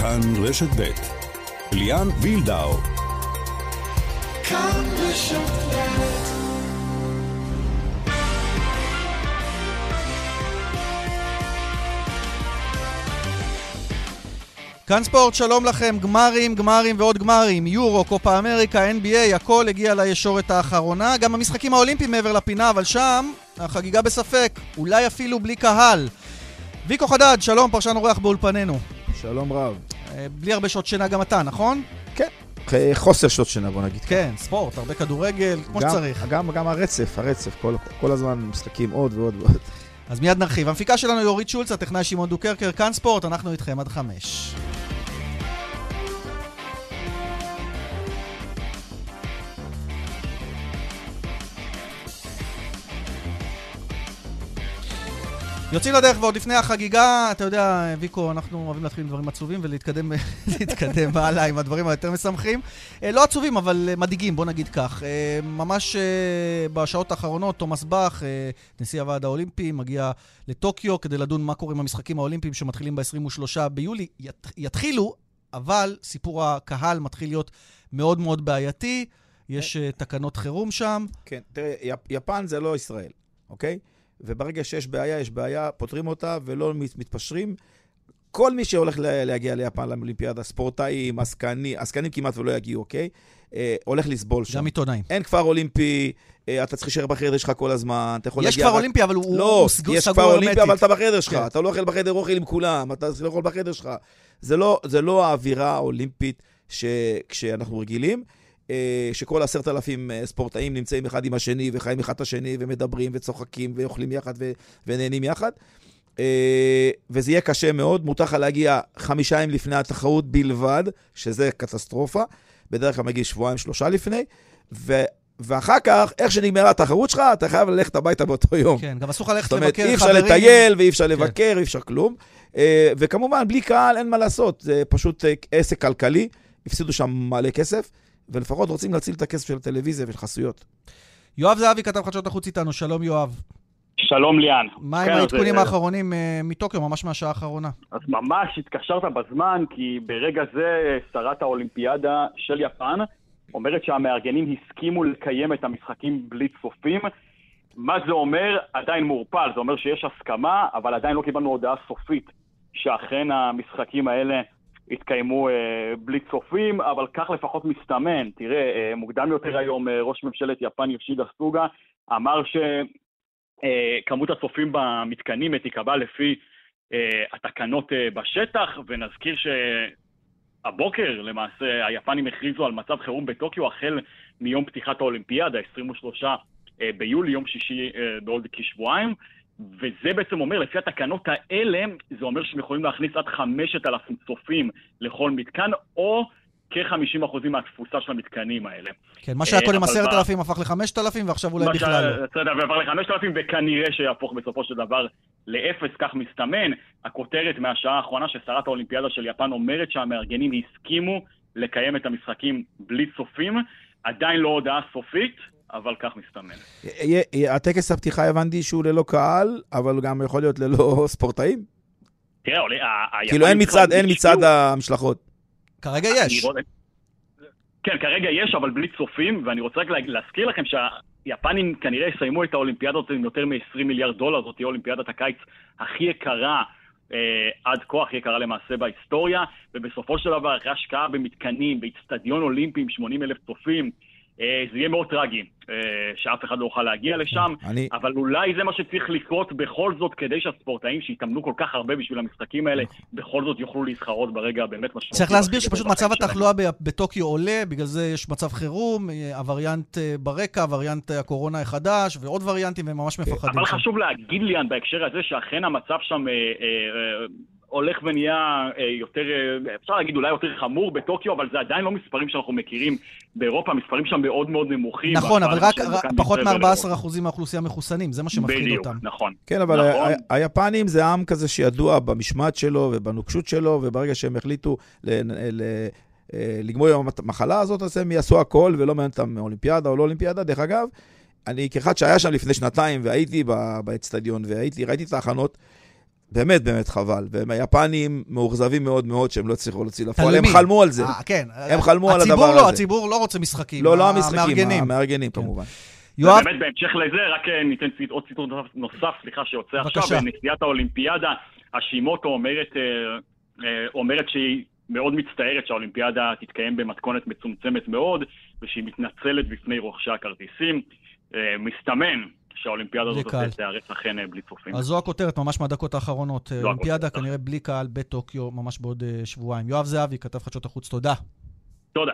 כאן רשת ב' ליאן וילדאו. כאן רשת כאן ספורט, שלום לכם, גמרים, גמרים ועוד גמרים, יורו, קופה אמריקה, NBA, הכל הגיע לישורת האחרונה, גם המשחקים האולימפיים מעבר לפינה, אבל שם החגיגה בספק, אולי אפילו בלי קהל. ויקו חדד, שלום, פרשן אורח באולפנינו. שלום רב. אה, בלי הרבה שעות שינה גם אתה, נכון? כן. חוסר שעות שינה, בוא נגיד. כן, ספורט, הרבה כדורגל, כמו גם, שצריך. גם, גם הרצף, הרצף, כל, כל הזמן משחקים עוד ועוד ועוד. אז מיד נרחיב. המפיקה שלנו היא אורית שולץ, הטכנאי שמעון דוקרקר, כאן ספורט, אנחנו איתכם עד חמש. יוצאים לדרך, ועוד לפני החגיגה, אתה יודע, ויקו, אנחנו אוהבים להתחיל עם דברים עצובים ולהתקדם הלאה עם הדברים היותר משמחים. אה, לא עצובים, אבל מדאיגים, בוא נגיד כך. אה, ממש אה, בשעות האחרונות, תומאס באך, נשיא הוועד האולימפי, מגיע לטוקיו כדי לדון מה קורה עם המשחקים האולימפיים שמתחילים ב-23 ביולי. יתחילו, אבל סיפור הקהל מתחיל להיות מאוד מאוד בעייתי. יש תקנות חירום שם. כן, תראה, יפן זה לא ישראל, אוקיי? וברגע שיש בעיה, יש בעיה, פותרים אותה ולא מתפשרים. כל מי שהולך להגיע ליפן, לאולימפיאדה, ספורטאים, עסקנים, עסקנים כמעט ולא יגיעו, אוקיי? אה, הולך לסבול שם. גם עיתונאים. אין כפר אולימפי, אה, אתה צריך להישאר בחדר שלך כל הזמן, אתה יכול להגיע... יש כפר רק... אולימפי, אבל הוא, לא, הוא סגור יש כפר אולימפי, אבל אתה בחדר שלך, כן. אתה לא אוכל בחדר אוכל עם כולם, אתה צריך לאכול בחדר שלך. זה לא, זה לא האווירה האולימפית שכשאנחנו רגילים. אה, שכל עשרת אלפים אה, ספורטאים נמצאים אחד עם השני וחיים אחד את השני ומדברים וצוחקים ואוכלים יחד ו- ונהנים יחד. אה, וזה יהיה קשה מאוד, מותר לך להגיע חמישה ימים לפני התחרות בלבד, שזה קטסטרופה. בדרך כלל מגיע שבועיים, שלושה לפני. ו- ואחר כך, איך שנגמרה התחרות שלך, אתה חייב ללכת הביתה באותו יום. כן, גם אסור לך ללכת לבקר חברים. זאת אומרת, אי אפשר לטייל, ואי אפשר כן. לבקר, אי אפשר כלום. וכמובן, בלי קהל אין מה לעשות, זה פשוט עסק כלכלי, הפסידו שם מלא כסף. ולפחות רוצים להציל את הכסף של הטלוויזיה ושל חסויות. יואב זהבי כתב חדשות החוץ איתנו, שלום יואב. שלום ליאן. מה עם כן, העדכונים זה... האחרונים uh, מטוקיו, ממש מהשעה האחרונה? אז ממש התקשרת בזמן, כי ברגע זה שרת האולימפיאדה של יפן אומרת שהמארגנים הסכימו לקיים את המשחקים בלי צופים. מה זה אומר? עדיין מעורפל. זה אומר שיש הסכמה, אבל עדיין לא קיבלנו הודעה סופית שאכן המשחקים האלה יתקיימו אה, בלי צופים, אבל כך לפחות מסתמן. תראה, אה, מוקדם יותר היום אה, ראש ממשלת יפן יושידה סוגה אמר שכמות אה, הצופים במתקנים תיקבע לפי אה, התקנות אה, בשטח, ונזכיר שהבוקר למעשה היפנים הכריזו על מצב חירום בטוקיו החל מיום פתיחת האולימפיאדה, 23 אה, ביולי, יום שישי אה, בעוד כשבועיים. וזה בעצם אומר, לפי התקנות האלה, זה אומר שהם יכולים להכניס עד 5,000 צופים לכל מתקן, או כ-50% מהתפוסה של המתקנים האלה. כן, מה שהיה קודם 10,000 הפך ל-5,000, ועכשיו אולי בכלל לא. בסדר, והפך ל-5,000, וכנראה שיהפוך בסופו של דבר לאפס, כך מסתמן. הכותרת מהשעה האחרונה ששרת האולימפיאדה של יפן אומרת שהמארגנים הסכימו לקיים את המשחקים בלי צופים. עדיין לא הודעה סופית, אבל כך מסתמן. הטקס הפתיחה הבנתי שהוא ללא קהל, אבל גם יכול להיות ללא ספורטאים? תראה, כאילו אין מצד, אין מצד המשלחות. כרגע יש. כן, כרגע יש, אבל בלי צופים, ואני רוצה רק להזכיר לכם שהיפנים כנראה יסיימו את האולימפיאדה הזאת עם יותר מ-20 מיליארד דולר, זאת תהיה אולימפיאדת הקיץ הכי יקרה אה, עד כה, הכי יקרה למעשה בהיסטוריה, ובסופו של דבר, אחרי השקעה במתקנים, באיצטדיון אולימפי עם 80 אלף צופים, זה יהיה מאוד טרגי, אה, שאף אחד לא יוכל להגיע לשם, אני... אבל אולי זה מה שצריך לקרות בכל זאת, כדי שהספורטאים שהתאמנו כל כך הרבה בשביל המשחקים האלה, בכל זאת יוכלו להתחרות ברגע באמת משמעותי. צריך להסביר שפשוט מצב התחלואה בטוקיו עולה, בגלל זה יש מצב חירום, אה, הווריאנט ברקע, וריאנט הקורונה החדש, ועוד וריאנטים, והם ממש מפחדים. אבל חשוב להגיד, ליאן, בהקשר הזה, שאכן המצב שם... הולך ונהיה אה, יותר, אה, אפשר להגיד אולי יותר חמור בטוקיו, אבל זה עדיין לא מספרים שאנחנו מכירים באירופה, המספרים שם מאוד מאוד נמוכים. נכון, אבל רק פחות מ-14% מהאוכלוסייה מחוסנים, זה מה שמפחיד בדיוק, אותם. בדיוק, נכון. כן, אבל נכון. היפנים זה עם כזה שידוע במשמעת שלו ובנוקשות שלו, וברגע שהם החליטו אה, לגמור עם המחלה הזאת, אז הם יעשו הכל, ולא מעניין אותם אולימפיאדה או לא אולימפיאדה. דרך אגב, אני כאחד שהיה שם לפני שנתיים, והייתי באצטדיון, והייתי, ראיתי את ההכנות, באמת באמת חבל. והם היפנים מאוכזבים מאוד מאוד שהם לא הצליחו להוציא לפועל. הם חלמו על זה. 아, כן. הם חלמו על הדבר לא, הזה. הציבור לא רוצה משחקים. לא, לא המשחקים, המארגנים, המארגנים כן. כמובן. יואב... באמת, בהמשך לזה, רק ניתן עוד ציטוט נוסף, סליחה, שיוצא עכשיו, בנשיאת האולימפיאדה, השימוטו אומרת, אומרת שהיא מאוד מצטערת שהאולימפיאדה תתקיים במתכונת מצומצמת מאוד, ושהיא מתנצלת בפני רוכשי הכרטיסים. מסתמן שהאולימפיאדה הזאת תיארך אכן בלי צופים. אז זו הכותרת, ממש מהדקות האחרונות. אולימפיאדה כנראה בלי קהל בטוקיו, ממש בעוד שבועיים. יואב זהבי, כתב חדשות החוץ, תודה. תודה.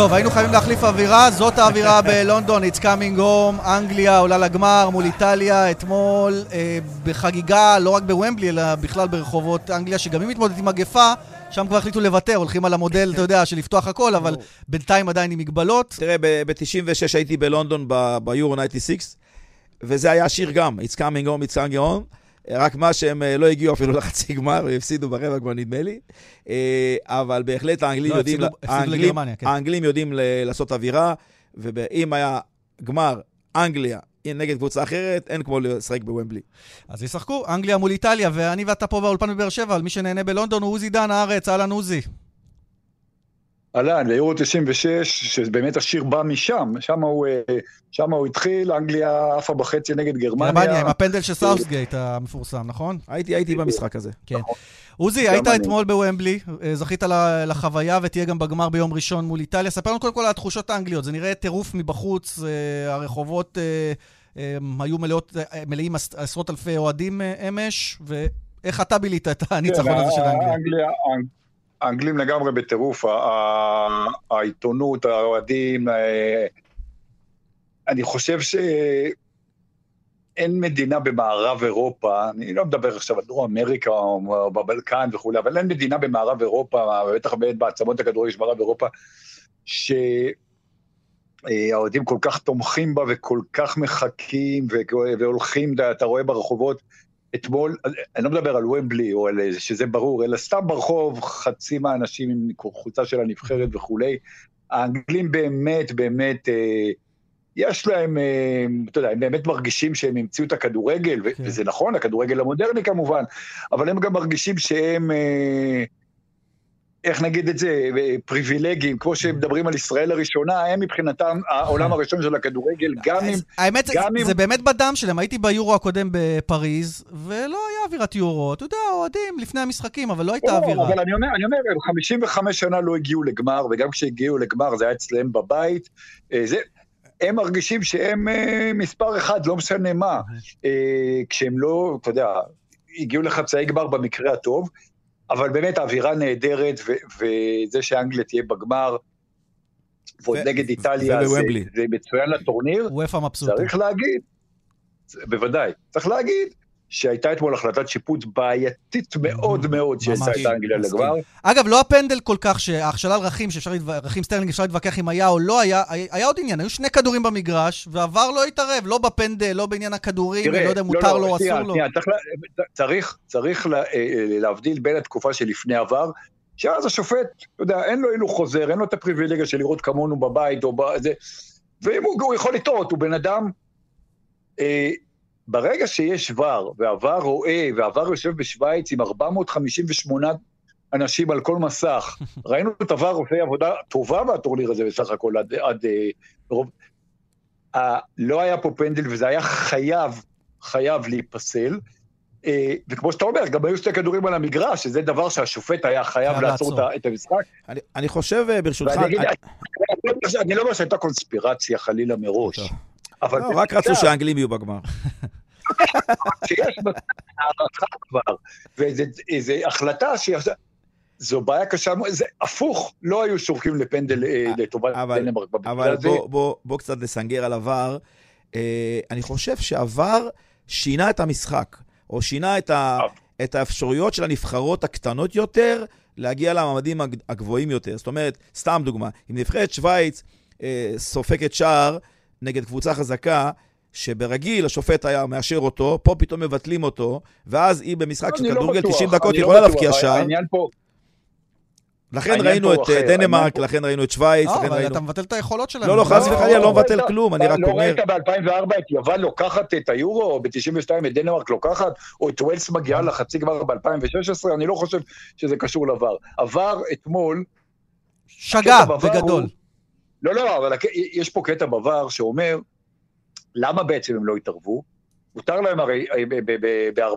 טוב, היינו חייבים להחליף אווירה, זאת האווירה בלונדון, It's coming home, אנגליה עולה לגמר מול איטליה, אתמול אה, בחגיגה, לא רק בוומבלי, אלא בכלל ברחובות אנגליה, שגם אם מתמודדת עם מגפה, שם כבר החליטו לוותר, הולכים על המודל, אתה יודע, של לפתוח הכל, אבל בינתיים עדיין עם מגבלות. תראה, ב-96 הייתי בלונדון ביורו 96, וזה היה שיר גם, It's coming home, It's coming home. רק מה שהם לא הגיעו אפילו לחצי גמר, והפסידו ברבע כבר נדמה לי. אבל בהחלט האנגלים לא, יודעים, הפסידו, האנגלים, לגרמניה, כן. האנגלים יודעים לעשות אווירה, ואם היה גמר אנגליה נגד קבוצה אחרת, אין כמו לשחק בוומבלי. אז ישחקו, אנגליה מול איטליה, ואני ואתה פה באולפן בבאר שבע, מי שנהנה בלונדון הוא עוזי דן הארץ, אהלן עוזי. אהלן, ליורו 96, שבאמת השיר בא משם, שם הוא, אה, שם הוא התחיל, אנגליה עפה בחצי נגד גרמניה. גרמניה, עם הפנדל של סאוסגייט המפורסם, נכון? הייתי, הייתי במשחק הזה. כן. עוזי, היית אתמול בוומבלי, אה, זכית לחוויה ותהיה גם בגמר ביום ראשון מול איטליה. ספר לנו קודם כל על התחושות האנגליות, זה נראה טירוף מבחוץ, אה, הרחובות היו מלאות, מלאים עשרות אלפי אוהדים אמש, ואיך אתה בילית את הניצחון כן, הזה של האנגליה? האנגלים לגמרי בטירוף, העיתונות, האוהדים, אה, אני חושב שאין מדינה במערב אירופה, אני לא מדבר עכשיו על דרום אמריקה או בבלקן וכולי, אבל אין מדינה במערב אירופה, בטח בעצמות הכדורגל של מערב אירופה, שהאוהדים כל כך תומכים בה וכל כך מחכים והולכים, אתה רואה ברחובות, אתמול, אני לא מדבר על ומבלי או על שזה ברור, אלא סתם ברחוב, חצי מהאנשים עם חולצה של הנבחרת וכולי. האנגלים באמת, באמת, אה, יש להם, אה, אתה יודע, הם באמת מרגישים שהם המציאו את הכדורגל, כן. וזה נכון, הכדורגל המודרני כמובן, אבל הם גם מרגישים שהם... אה, איך נגיד את זה, פריבילגיים, כמו שמדברים על ישראל הראשונה, הם מבחינתם העולם הראשון של הכדורגל, גם אם... האמת, זה באמת בדם שלהם. הייתי ביורו הקודם בפריז, ולא היה אווירת יורו. אתה יודע, אוהדים לפני המשחקים, אבל לא הייתה אווירה. אבל אני אומר, אני אומר, 55 שנה לא הגיעו לגמר, וגם כשהגיעו לגמר זה היה אצלם בבית. אה, זה... הם מרגישים שהם אה, מספר אחד, לא משנה מה. אה, כשהם לא, אתה יודע, הגיעו לחצאי גמר במקרה הטוב, אבל באמת האווירה נהדרת, וזה שאנגליה תהיה בגמר, ועוד נגד איטליה, זה, זה מצוין לטורניר. וופא מבסוטה. צריך להגיד, בוודאי, צריך להגיד שהייתה אתמול החלטת שיפוט בעייתית מאוד מאוד שיצאה את האנגליה לגמר. אגב, לא הפנדל כל כך, שהכשיל ראחים, שאפשר, ראחים סטרלינג, אפשר להתווכח אם היה או לא היה, היה עוד עניין, היו שני כדורים במגרש, וה VAR לא התערב, לא בפנדל, לא בעניין הכדורים, לא יודע, מותר לו או אסור לו. צריך, אה, אה, להבדיל בין התקופה שלפני ה VAR, שאז השופט, אתה יודע, אין לו הילוך חוזר, אין לו את הפריבילגיה של לראות כמונו בבית או בזה, והוא יכול לטעות, הוא בן אדם. ברגע שיש ור, והוור רואה, והוור יושב בשוויץ עם 458 אנשים על כל מסך, ראינו את הוור עושה עבודה טובה בטורניר הזה בסך הכל עד, עד אה, רוב... אה, לא היה פה פנדל וזה היה חייב, חייב להיפסל. אה, וכמו שאתה אומר, גם היו שתי כדורים על המגרש, שזה דבר שהשופט היה חייב לעצור. את המשחק. אני, חושב, אה, ברשותך... אני לא אומר שהייתה קונספירציה חלילה מראש. אבל... לא, רק רצו שהאנגלים יהיו בגמר. שיש הערכה כבר, וזו החלטה שהיא... זו בעיה קשה, זה הפוך, לא היו שורקים לפנדל אה, לטובת דנמרק. אבל בוא, קצת נסנגר על עבר. אה, אני חושב שעבר שינה את המשחק, או שינה את, ה, את האפשרויות של הנבחרות הקטנות יותר להגיע למעמדים הגבוהים יותר. זאת אומרת, סתם דוגמה, אם נבחרת שווייץ אה, סופקת שער נגד קבוצה חזקה, שברגיל השופט היה מאשר אותו, פה פתאום מבטלים אותו, ואז היא במשחק של לא כדורגל 90 דקות לא יכולה להבקיע שער. לכן ראינו את דנמרק, לכן ראינו את שווייץ, לכן ראינו... אבל אתה מבטל את היכולות שלהם. לא, לא, חס וחלילה, לא מבטל כלום, אני רק אומר... לא ראית ב-2004 את יוון לוקחת את היורו, או ב-92 את דנמרק לוקחת, או את ווילס מגיעה לחצי גמר ב-2016, אני לא חושב שזה קשור לVAR. עבר אתמול... שגה, בגדול. לא, לא, אבל יש פה קטע בVAR שאומר, למה בעצם הם לא התערבו? מותר להם הרי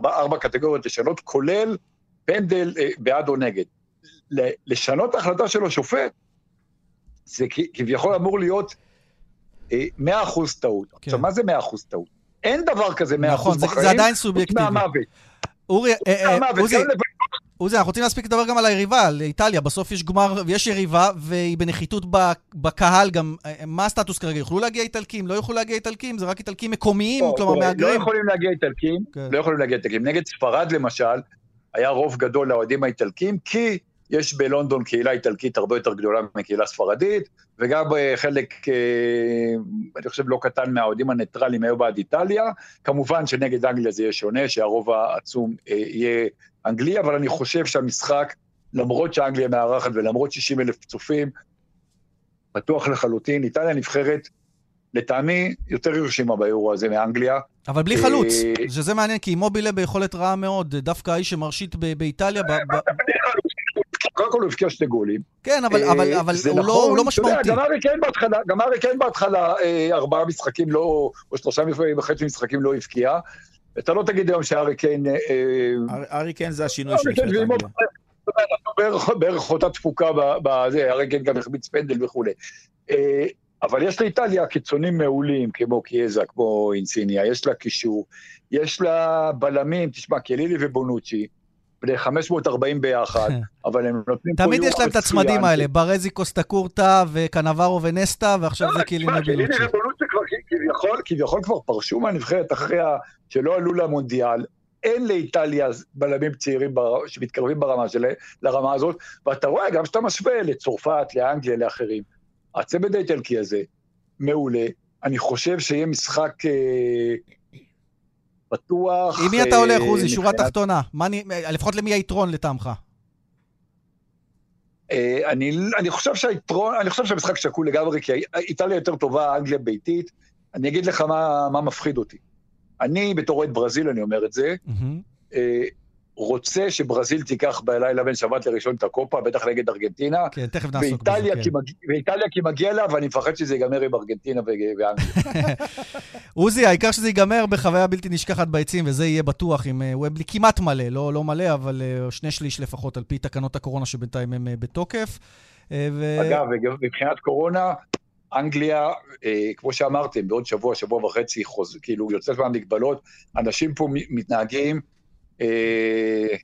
בארבע קטגוריות לשנות, כולל פנדל אה, בעד או נגד. לשנות את ההחלטה של השופט, זה כביכול אמור להיות 100% אה, טעות. כן. עכשיו, מה זה 100% טעות? אין דבר כזה 100% נכון, בחיים. נכון, זה עדיין סובייקטיבי. חוץ מהמוות. אורי, אה, עוזי, עוזי, אנחנו רוצים להספיק לדבר גם על היריבה, על איטליה. בסוף יש גמר ויש יריבה, והיא בנחיתות בקהל גם. מה הסטטוס כרגע? יוכלו להגיע איטלקים? לא יוכלו להגיע איטלקים? זה רק איטלקים מקומיים, לא, כלומר מהגרים? לא יכולים להגיע איטלקים, כן. לא יכולים להגיע איטלקים. נגד ספרד למשל, היה רוב גדול לאוהדים האיטלקים, כי יש בלונדון קהילה איטלקית הרבה יותר גדולה מקהילה ספרדית, וגם חלק, אה, אני חושב, לא קטן מהאוהדים הניטרלים היו בעד איטליה. כמובן שנגד אנגליה זה יהיה שונה, שהרוב העצום אה, יהיה אנגלי, אבל אני חושב שהמשחק, למרות שאנגליה מארחת ולמרות 60 אלף צופים, פתוח לחלוטין. איטליה נבחרת, לטעמי, יותר הרשימה באירוע הזה מאנגליה. אבל בלי חלוץ, אה, שזה מעניין, כי מובילה ביכולת רעה מאוד, דווקא האיש שמרשיט באיטליה... קודם כל הוא הבקיע שני גולים. כן, אבל, אבל, אבל הוא, נכון, לא, הוא לא משמעותי. גם ארי קיין בהתחלה, גם ארי קיין בהתחלה אה, ארבעה משחקים לא, או שלושה וחצי משחקים לא הבקיע. אתה לא תגיד היום שארי קיין... אה, ארי קיין זה השינוי של. בערך אותה תפוקה בזה, ארי קיין גם החמיץ פנדל וכולי. אבל יש לאיטליה קיצונים מעולים, כמו קיאזה, כמו אינסיניה, יש לה קישור, יש לה בלמים, תשמע, קלילי ובונוצ'י, בני 540 ביחד, אבל הם נותנים פה... תמיד יש להם את הצמדים האלה, ברזי קוסטקורטה וקנברו ונסטה, ועכשיו זה קיליני ובונוצ'י. כבר כביכול כבר פרשו מהנבחרת אחרי שלא עלו למונדיאל. אין לאיטליה בלמים צעירים שמתקרבים ברמה שלהם, לרמה הזאת, ואתה רואה, גם כשאתה משווה לצרפת, לאנגליה, לאחרים, הצמד האיטלקי הזה, מעולה. אני חושב שיהיה משחק אה, פתוח. עם מי אתה הולך, אה, עוזי? שורה תחתונה. לפחות למי היתרון לטעמך? אה, אני, אני חושב שהיתרון, אני חושב שהמשחק שקול לגמרי, כי איטליה יותר טובה, אנגליה ביתית. אני אגיד לך מה, מה מפחיד אותי. אני, בתור אוהד ברזיל, אני אומר את זה, mm-hmm. רוצה שברזיל תיקח בלילה בין שבת לראשון את הקופה, בטח נגד ארגנטינה. כן, תכף נעסוק בזה, כן. מג... ואיטליה כי מגיע לה, ואני מפחד שזה ייגמר עם ארגנטינה ואנגליה. עוזי, העיקר שזה ייגמר בחוויה בלתי נשכחת ביציעים, וזה יהיה בטוח עם אה, ובלי כמעט מלא, לא, לא מלא, אבל אה, שני שליש לפחות, על פי תקנות הקורונה שבינתיים הם אה, בתוקף. ו... אגב, מבחינת קורונה, אנגליה, אה, כמו שאמרתם, בעוד שבוע, שבוע וחצי, חוז, כאילו יוצאת מהמגבלות, אנשים פה מתנהגים אה,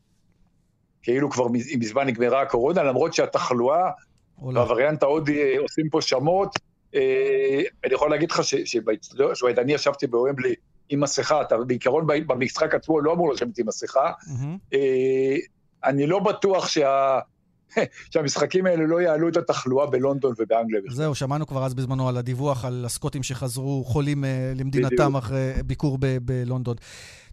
כאילו כבר מזמן נגמרה הקורונה, למרות שהתחלואה והווריאנט ההודי אה, עושים פה שמות. אה, אני יכול להגיד לך שאני ישבתי בוומבלי עם מסכה, אתה בעיקרון במשחק עצמו לא אמור לשבת עם מסכה. אני לא בטוח שה... שהמשחקים האלה לא יעלו את התחלואה בלונדון ובאנגליה. זהו, שמענו כבר אז בזמנו על הדיווח על הסקוטים שחזרו חולים למדינתם אחרי ביקור בלונדון.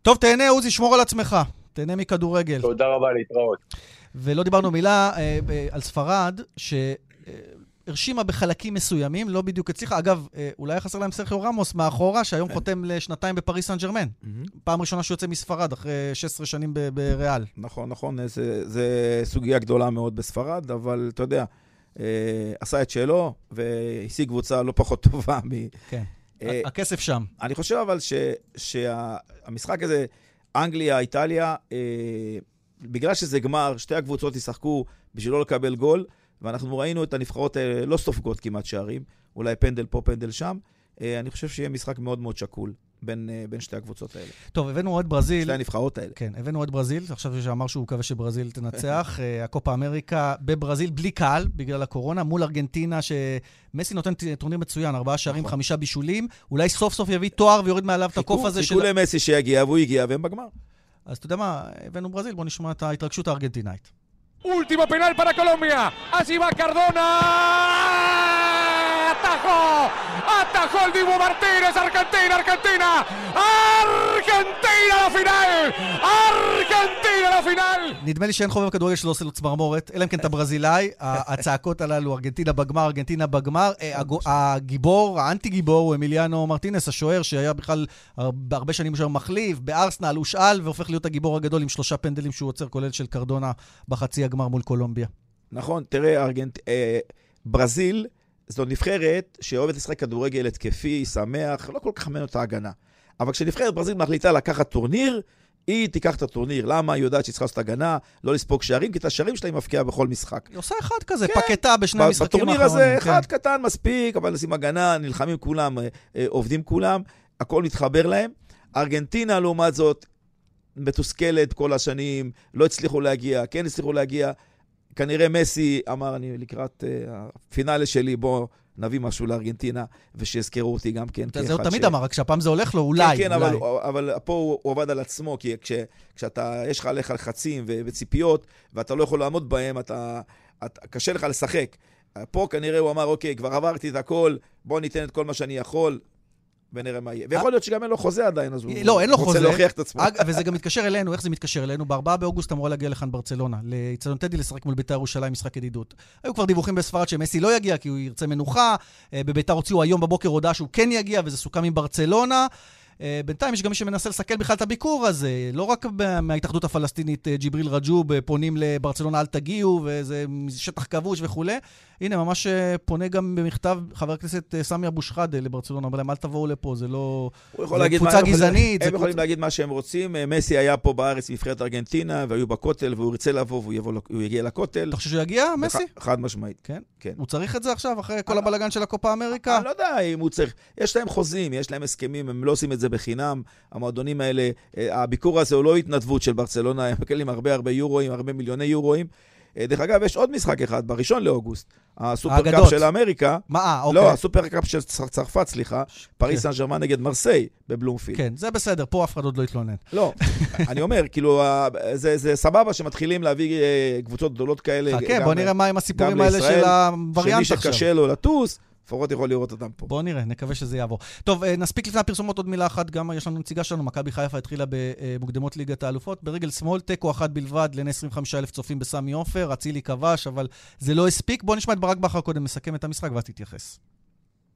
טוב, תהנה, עוזי, שמור על עצמך. תהנה מכדורגל. תודה רבה, להתראות. ולא דיברנו מילה אה, אה, על ספרד, שהרשימה בחלקים מסוימים, לא בדיוק הצליחה. אגב, אה, אולי חסר להם סרחיו רמוס מאחורה, שהיום חותם לשנתיים בפריס סן ג'רמן. פעם ראשונה שהוא יוצא מספרד, אחרי 16 שנים בריאל. נכון, נכון, זו סוגיה גדולה מאוד בספרד, אבל אתה יודע, עשה את שלו, והשיג קבוצה לא פחות טובה מ... כן. אה, הכסף שם. אני חושב אבל שהמשחק הזה, אנגליה, איטליה, אה, בגלל שזה גמר, שתי הקבוצות ישחקו בשביל לא לקבל גול, ואנחנו ראינו את הנבחרות האלה לא סופגות כמעט שערים, אולי פנדל פה, פנדל שם. אה, אני חושב שיהיה משחק מאוד מאוד שקול. בין, אה, בין שתי הקבוצות האלה. טוב, הבאנו אוהד ברזיל. שתי הנבחרות האלה. כן, הבאנו אוהד ברזיל, עכשיו שאמר שהוא מקווה שברזיל תנצח. אה, הקופה אמריקה בברזיל, בלי קהל, בגלל הקורונה, מול ארגנטינה, שמסי נותן טורניר מצוין, ארבעה שערים, נכון. חמישה בישולים. אולי סוף סוף יביא תואר ויוריד מעליו את הקוף הזה של... חיכו למסי שיגיע, והוא הגיע, והם בגמר. אז אתה יודע מה, הבאנו ברזיל, בואו נשמע את ההתרגשות הארגנטינאית. Último penal para Colombia. Allí va Cardona. Atajo. Atajó el Dibu Martínez, Argentina, Argentina. ארגנטינה לפיינל! ארגנטינה לפיינל! נדמה לי שאין חובב כדורגל שלא עושה לו צמרמורת, אלא אם כן אתה ברזילאי. הצעקות הללו, ארגנטינה בגמר, ארגנטינה בגמר. אה, הגיבור, האנטי-גיבור, הוא אמיליאנו מרטינס, השוער, שהיה בכלל הרבה שנים שוער מחליף, בארסנל הושאל, והופך להיות הגיבור הגדול עם שלושה פנדלים שהוא עוצר, כולל של קרדונה בחצי הגמר מול קולומביה. נכון, תראה, ארגנט... אה, ברזיל זו נבחרת שאוהבת לשחק כדורגל התקפי, שמח, לא כל כך מעניין אותה הגנה. אבל כשנבחרת ברזיל מחליטה לקחת טורניר, היא תיקח את הטורניר. למה? היא יודעת שהיא צריכה לעשות הגנה, לא לספוג שערים, כי את השערים שלה היא מפקיעה בכל משחק. היא עושה אחד כזה, כן. פקטה בשני המשחקים האחרונים. בטורניר הזה, כן. אחד קטן מספיק, אבל נשים הגנה, נלחמים כולם, אה, אה, עובדים כולם, הכל מתחבר להם. ארגנטינה, לעומת זאת, מתוסכלת כל השנים, לא הצליחו להגיע, כן הצליחו להגיע. כנראה מסי אמר, אני לקראת uh, הפינאלה שלי, בוא נביא משהו לארגנטינה, ושיזכרו אותי גם כן כאחד ש... זה הוא תמיד אמר, רק שהפעם זה הולך לו, אולי. כן, כן, אולי. אבל, אבל פה הוא, הוא עבד על עצמו, כי כש, כשאתה, יש לך עליך לחצים וציפיות, ואתה לא יכול לעמוד בהם, אתה, אתה, קשה לך לשחק. פה כנראה הוא אמר, אוקיי, כבר עברתי את הכל, בוא ניתן את כל מה שאני יכול, ונראה מה יהיה. ויכול להיות שגם אין לו חוזה עדיין, אז הוא לא, אין לו רוצה להוכיח את עצמו. וזה גם מתקשר אלינו, איך זה מתקשר אלינו? ב-4 באוגוסט אמורה להגיע לכאן ברצלונה, לאיצטדיון טדי לשחק מול בית"ר ירושלים, משחק ידידות. היו כבר דיווחים בספרד שמסי לא יגיע כי הוא ירצה מנוחה. אה, בבית"ר הוציאו היום בבוקר הודעה שהוא כן יגיע, וזה סוכם עם ברצלונה. אה, בינתיים יש גם מי שמנסה לסכל בכלל את הביקור הזה. לא רק מההתאחדות הפלסטינית אה, ג'יבריל רג'וב אה, פונים לברצלונה אל תגיעו, וזה שטח כבוש וכולי. הנה, ממש פונה גם במכתב חבר הכנסת סמי אבו שחאדה לברצלונה, אומר להם, אל תבואו לפה, זה לא... זה קבוצה גזענית. הם יכולים להגיד מה שהם רוצים. מסי היה פה בארץ בנבחרת ארגנטינה, והיו בכותל, והוא ירצה לבוא, והוא יגיע לכותל. אתה חושב שהוא יגיע, מסי? חד משמעית. כן? כן. הוא צריך את זה עכשיו, אחרי כל הבלגן של הקופה אמריקה? אני לא יודע אם הוא צריך. יש להם חוזים, יש להם הסכמים, הם לא עושים את זה בחינם. המועדונים האלה, אה, הביקור הזה הוא לא התנדבות של ברצלונה, הם מקבלים הרבה הרבה יורואים, הרבה מיליוני יורואים. אה, דרך אגב, יש עוד משחק אחד, בראשון לאוגוסט. הסופרקאפ של אמריקה. מה, אה, אוקיי. לא, הסופרקאפ של צרפת, סליחה. פריס סן ג'רמן נגד מרסיי בבלומפילד. כן, זה בסדר, פה אף אחד עוד לא התלונן. לא, אני אומר, כאילו, זה, זה סבבה שמתחילים להביא קבוצות גדולות כאלה. חכה, בוא נראה מה עם הסיפורים האלה של הווריאנט עכשיו. שמי שקשה לו לטוס, לפחות יכול לראות אותם פה. בואו נראה, נקווה שזה יעבור. טוב, אה, נספיק לפני הפרסומות עוד מילה אחת, גם יש לנו נציגה שלנו, מכבי חיפה התחילה במוקדמות ליגת האלופות. ברגל שמאל, תיקו אחת בלבד לעיני 25,000 צופים בסמי עופר, אצילי כבש, אבל זה לא הספיק. בואו נשמע את ברק בכר קודם מסכם את המשחק ואז תתייחס.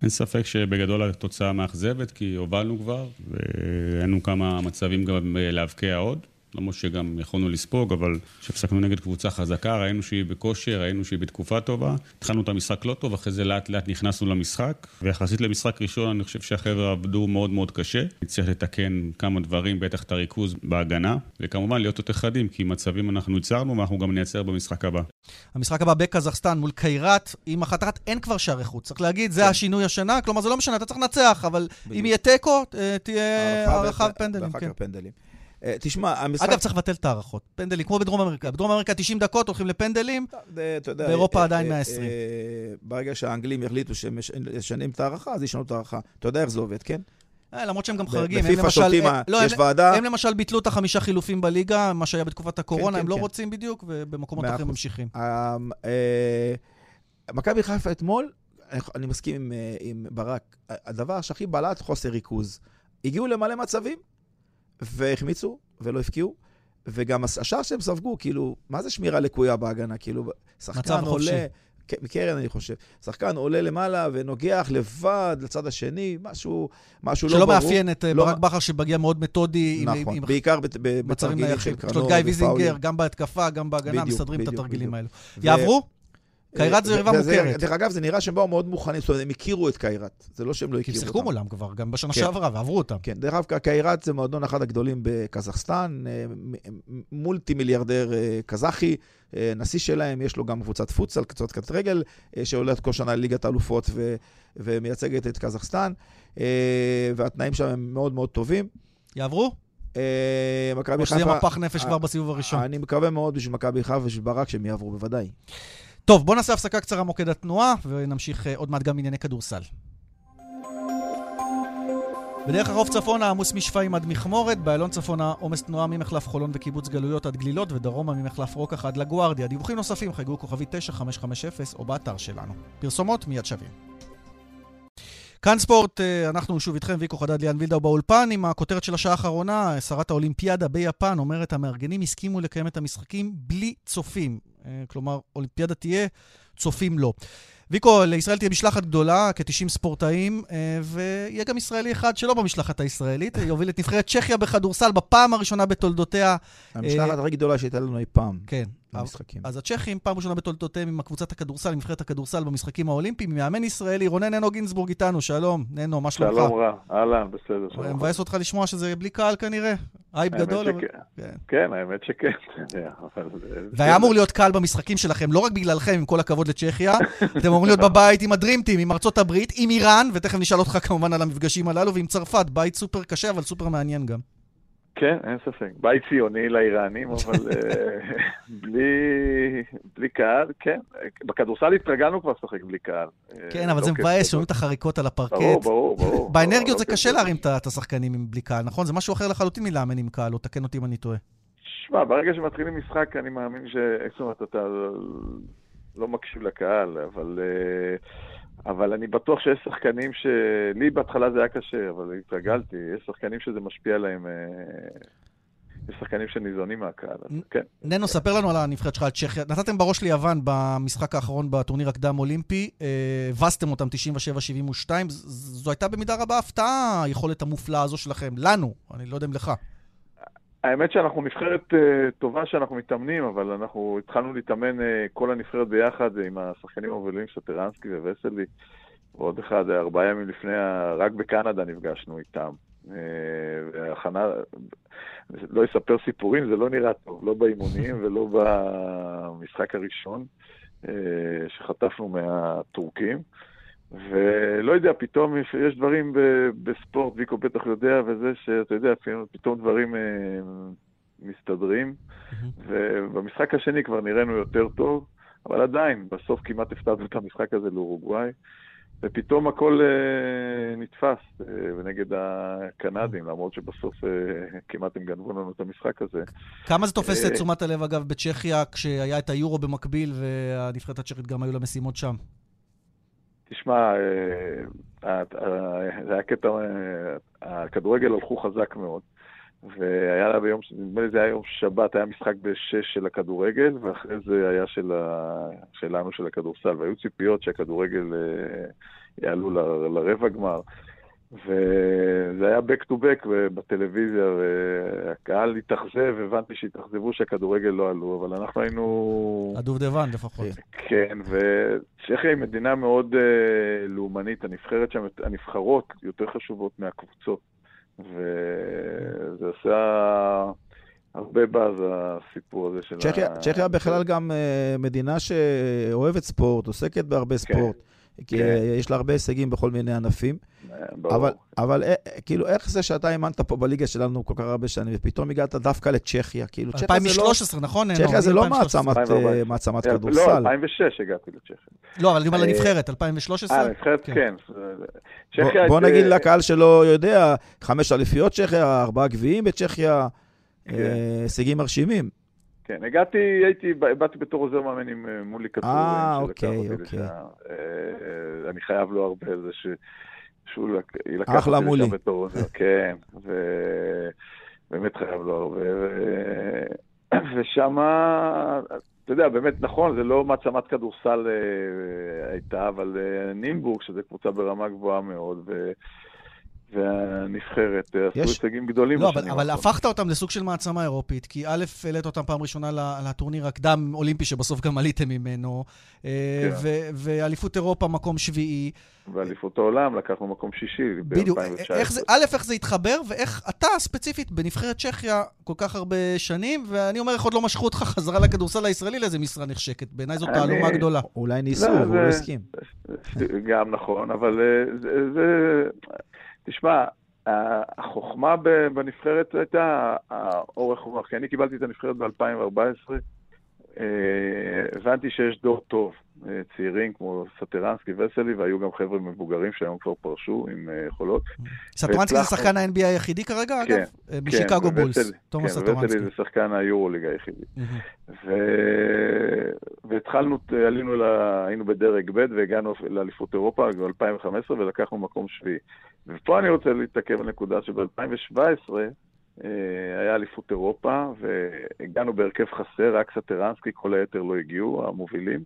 אין ספק שבגדול התוצאה מאכזבת, כי הובלנו כבר, והיינו כמה מצבים גם אה, להבקיע עוד. למרות שגם יכולנו לספוג, אבל כשהפסקנו נגד קבוצה חזקה, ראינו שהיא בכושר, ראינו שהיא בתקופה טובה. התחלנו את המשחק לא טוב, אחרי זה לאט לאט נכנסנו למשחק, ויחסית למשחק ראשון, אני חושב שהחבר'ה עבדו מאוד מאוד קשה. נצטרך לתקן כמה דברים, בטח את הריכוז בהגנה, וכמובן להיות יותר חדים, כי מצבים אנחנו ייצרנו, ואנחנו גם נייצר במשחק הבא. המשחק הבא בקזחסטן מול קיירת, עם החתרת אין כבר שערי חוץ. צריך להגיד, זה כן. השינוי השנה, כלומר זה לא משנה, אתה צריך לנצח, אבל אם יהיה תיקו, אה, תהיה הערכה ופנדלים. כן. אה, תשמע, המשחק... אגב, צריך לבטל את ההערכות. פנדלים, כמו בדרום אמריקה. בדרום אמריקה 90 דקות הולכים לפנדלים, באירופה אה, עדיין 120. אה, ברגע שהאנגלים יחליטו שהם משנים את ההערכה, אז ישנו את ההערכה. אתה יודע איך זה עובד, כן? למרות שהם גם חריגים. בפיפ"א שולטים, לא, יש ועדה... הם למשל ביטלו את החמישה חילופים בליגה, מה שהיה בתקופת הקורונה, כן, הם כן, לא כן. רוצים בדיוק, ובמקומות אחרים ממשיכים. מכבי חיפה אתמול, אני מסכים עם ברק, הדבר שהכי בלט, חוסר ריכוז. הגיעו למלא מצבים, והחמיצו, ולא הפקיעו. וגם השער שהם ספגו, כאילו, מה זה שמירה לקויה בהגנה? כאילו, שחקן עולה... מקרן, אני חושב. שחקן עולה למעלה ונוגח לבד לצד השני, משהו, משהו לא ברור. שלא מאפיין את אה, לא... ברק בכר שמגיע מאוד מתודי. נכון, עם, בעיקר בתרגילים של קרנות יש לו גיא ויזינגר, גם בהתקפה, גם בהגנה, בדיוק, מסדרים בדיוק, את התרגילים בדיוק. האלו. ו... יעברו? קיירת זו יריבה מוכרת. דרך אגב, זה נראה שהם באו מאוד מוכנים, זאת אומרת, הם הכירו את קיירת. זה לא שהם לא הכירו אותם. כי שיחקו מולם כבר, גם בשנה כן. שעברה, ועברו אותם. כן, דרך אגב, קיירת זה מועדון אחד הגדולים בקזחסטן, אה, מולטי מיליארדר אה, קזחי. אה, נשיא שלהם, יש לו גם קבוצת פוצל, קבוצת כדורגל, שעולת כל שנה לליגת האלופות ומייצגת את קזחסטן, והתנאים שם הם מאוד מאוד טובים. יעברו? מכבי חיפה... או שזה יהיה מפח נפש כבר בסיבוב הראשון. אני מקווה מאוד בשביל מכבי חיפה ובשביל ברק שהם יעברו, בוודאי. טוב, בואו נעשה הפסקה קצרה מוקד התנועה, ונמשיך uh, עוד מעט גם ענייני כדורסל. בדרך החוף צפונה עמוס משפעים עד מכמורת, באיילון צפונה עומס תנועה ממחלף חולון וקיבוץ גלויות עד גלילות, ודרומה ממחלף רוקח עד לגוארדיה. דיווחים נוספים חייגו כוכבי 9550 או באתר שלנו. פרסומות מיד שווים. כאן ספורט, אה, אנחנו שוב איתכם, ויקו חדד ליאן וילדאו באולפן, עם הכותרת של השעה האחרונה, שרת האולימפיאדה ביפן אומרת, המארגנים הסכימו לקיים את המשחקים בלי צופים. אה, כלומר, אולימפיאדה תהיה, צופים לא. ויקו, לישראל תהיה משלחת גדולה, כ-90 ספורטאים, אה, ויהיה גם ישראלי אחד שלא במשלחת הישראלית, יוביל את נבחרת צ'כיה בכדורסל בפעם הראשונה בתולדותיה. המשלחת הכי גדולה שהייתה לנו אי פעם. כן. במשחקים. אז הצ'כים, פעם ראשונה בתולדותיהם עם הקבוצת הכדורסל, עם נבחרת הכדורסל במשחקים האולימפיים, מאמן ישראלי, רונן ננו גינזבורג איתנו, שלום, ננו, מה שלומך? שלום רע, אהלן, בסדר, שלום. מבאס אותך לשמוע שזה בלי קהל כנראה? אייפ גדול, אבל... כן. כן, האמת שכן. והיה אמור להיות קהל במשחקים שלכם, לא רק בגללכם, עם כל הכבוד לצ'כיה, אתם אמורים להיות בבית עם הדרימטים, עם ארצות הברית, עם איראן, ותכף נשאל אותך כמובן על המפגשים הללו, ועם צרפת, בית סופר קשה, אבל סופר מעניין גם. כן, אין ספק. בית ציוני לאיראנים, אבל אה, בלי, בלי קהל, כן. בכדורסל התרגלנו כבר לשחק בלי קהל. כן, אבל לא זה מבאס, שומעים את החריקות על הפרקט. ברור, ברור, ברור. באנרגיות זה קשה להרים את השחקנים עם בלי קהל, נכון? זה משהו אחר לחלוטין מלאמן עם קהל, או תקן אותי אם אני טועה. שמע, ברגע שמתחילים משחק, אני מאמין ש... זאת אומרת, אתה לא מקשיב לקהל, אבל... אבל אני בטוח שיש שחקנים ש... לי בהתחלה זה היה קשה, אבל התרגלתי. יש שחקנים שזה משפיע עליהם, אה, יש שחקנים שניזונים מהקהל, אז כן. ננו, ספר לנו על הנבחרת שלך, על צ'כיה. נתתם בראש ליוון במשחק האחרון בטורניר הקדם-אולימפי, אה, הבסתם אותם 97-72. זו הייתה במידה רבה הפתעה, היכולת המופלאה הזו שלכם. לנו, אני לא יודע אם לך. האמת שאנחנו נבחרת uh, טובה שאנחנו מתאמנים, אבל אנחנו התחלנו להתאמן uh, כל הנבחרת ביחד עם השחקנים המובילים סטרנסקי וווסלי. ועוד אחד, ארבעה ימים לפני, רק בקנדה נפגשנו איתם. והכנה, לא אספר סיפורים, זה לא נראה טוב, לא באימונים ולא במשחק הראשון שחטפנו מהטורקים. ולא יודע, פתאום יש, יש דברים בספורט, ויקו בטח יודע, וזה שאתה יודע, פתאום דברים אה, מסתדרים, ובמשחק השני כבר נראינו יותר טוב, אבל עדיין, בסוף כמעט הפתענו את המשחק הזה לאורוגוואי, ופתאום הכל אה, נתפס אה, ונגד הקנדים, למרות שבסוף אה, כמעט הם גנבו לנו את המשחק הזה. כמה זה תופס את אה, תשומת הלב, אגב, בצ'כיה, כשהיה את היורו במקביל, והנבחרת הצ'כית גם היו לה משימות שם? תשמע, אה, זה היה קטע, אה, הכדורגל הלכו חזק מאוד. והיה לה ביום, נדמה לי זה היה יום שבת, היה משחק בשש של הכדורגל, ואחרי זה היה של ה, שלנו, של הכדורסל. והיו ציפיות שהכדורגל אה, יעלו ל, לרבע גמר. וזה היה back to back בטלוויזיה, והקהל התאכזב, הבנתי שהתאכזבו שהכדורגל לא עלו, אבל אנחנו היינו... הדובדבן לפחות. כן, וצ'כיה היא מדינה מאוד uh, לאומנית, הנבחרת שם, הנבחרות יותר חשובות מהקבוצות, וזה עושה הרבה באז הסיפור הזה של צ'כיה, ה... צ'כיה בכלל גם uh, מדינה שאוהבת ספורט, עוסקת בהרבה כן. ספורט. כן. כי כן. יש לה הרבה הישגים בכל מיני ענפים. ברור. אבל, אבל אה, כאילו, איך זה שאתה אימנת פה בליגה שלנו כל כך הרבה שנים, ופתאום הגעת דווקא לצ'כיה? כאילו, צ'כיה זה לא... 2013, נכון? צ'כיה זה לא מעצמת, אה, מעצמת כן, כדורסל. לא, 2006 הגעתי לצ'כיה. לא, אבל אני אומר לנבחרת, 2013? אה, נבחרת, כן. כן. בוא נגיד לקהל שלא יודע, חמש אליפיות צ'כיה, ארבעה גביעים בצ'כיה. הישגים מרשימים. כן, הגעתי, הייתי, באתי בתור עוזר מאמן עם אה, מולי כדור. אה, אוקיי, אוקיי. אה, אני חייב לו הרבה זה ש... שהוא יילקח אותי מולי. לשם בתור עוזר, כן, ובאמת חייב לו הרבה. ושם, אתה יודע, באמת נכון, זה לא מעצמת כדורסל אה, הייתה, אבל נימבורג, שזו קבוצה ברמה גבוהה מאוד, והנבחרת עשו יש... הישגים גדולים. לא, אבל, אבל הפכת אותם לסוג של מעצמה אירופית, כי א', העלית אותם פעם ראשונה לטורניר הקדם-אולימפי, שבסוף גם עליתם ממנו, אה, כן. ואליפות אירופה, מקום שביעי. ואליפות העולם, לקחנו מקום שישי בדיוק. ב-2019. א', איך זה התחבר, ואיך אתה ספציפית בנבחרת צ'כיה כל כך הרבה שנים, ואני אומר, איך עוד לא משכו אותך חזרה לכדורסל הישראלי לאיזה משרה נחשקת. בעיניי זאת תעלומה גדולה. אולי ניסו, והוא לא הסכים. גם נכון, אבל אה, זה... תשמע, החוכמה בנבחרת הייתה האורך רוח, כי אני קיבלתי את הנבחרת ב-2014, הבנתי שיש דור טוב. אה, צעירים כמו סטורנסקי וסלי, והיו גם חבר'ה מבוגרים שהיום כבר פרשו עם אה, יכולות. סטורנסקי זה שחקן ה-NBA היחידי כרגע, כן, אגב? אה, משיקגו כן, בולס, תומאס כן, סטורנסקי. וסלי זה שחקן היורוליג היחידי. והתחלנו, עלינו. היינו בדרג ב' והגענו לאליפות אירופה ב-2015 ולקחנו מקום שביעי. ופה אני רוצה להתעכב על נקודה שב-2017 היה אליפות אירופה, והגענו בהרכב חסר, רק סטרנסקי, כל היתר לא הגיעו, המובילים.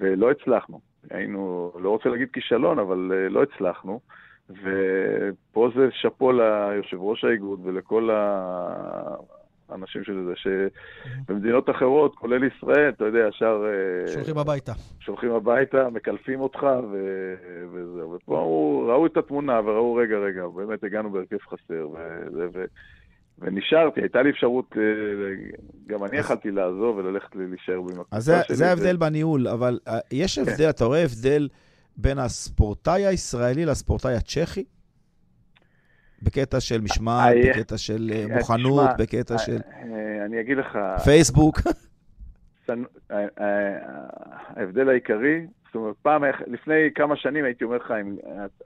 ולא הצלחנו. היינו, לא רוצה להגיד כישלון, אבל uh, לא הצלחנו. ופה זה שאפו ליושב ראש האיגוד ולכל האנשים של זה, שבמדינות אחרות, כולל ישראל, אתה יודע, ישר... אה, שולחים הביתה. שולחים הביתה, מקלפים אותך, ו... וזהו. ופה ראו את התמונה וראו, רגע, רגע, באמת הגענו בהרכב חסר, וזה, ו... ונשארתי, הייתה לי אפשרות, אה, גם אני יכלתי לעזוב וללכת להישאר במקום. אז זה, זה ההבדל בניהול, אבל אה, יש כן. הבדל, אתה רואה הבדל בין הספורטאי הישראלי לספורטאי הצ'כי? בקטע של משמעת, אה, בקטע של מוכנות, בקטע של... אני אגיד לך... פייסבוק. ההבדל העיקרי, זאת אומרת, פעם, לפני כמה שנים הייתי אומר לך,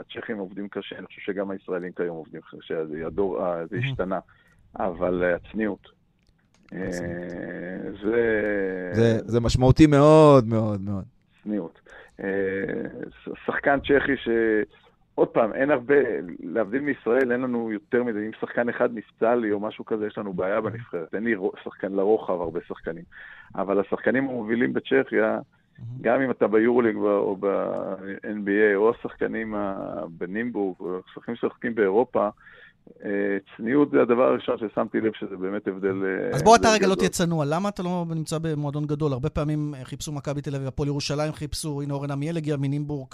הצ'כים עובדים קשה, אני חושב שגם הישראלים כיום עובדים קשה, זה השתנה. אבל אה, הצניעות. אה, זה... זה, משמעותי מאוד, מאוד, מאוד. צניעות. אה, שחקן צ'כי ש... עוד פעם, אין הרבה, להבדיל מישראל, אין לנו יותר מדי, אם שחקן אחד נפצע לי או משהו כזה, יש לנו בעיה בנבחרת. אין לי שחקן לרוחב, הרבה שחקנים. אבל השחקנים המובילים בצ'כיה, גם אם אתה ביורוליג או ב-NBA, או השחקנים בנימבורג, או השחקנים ששחקים באירופה, אה, צניעות זה הדבר הראשון ששמתי לב שזה באמת הבדל... אה, אז בוא אתה רגע לא תהיה צנוע, למה אתה לא נמצא במועדון גדול? הרבה פעמים אה, חיפשו מכבי תל אביב, הפועל ירושלים חיפשו, הנה אורן עמיאל הגיע מנימבורג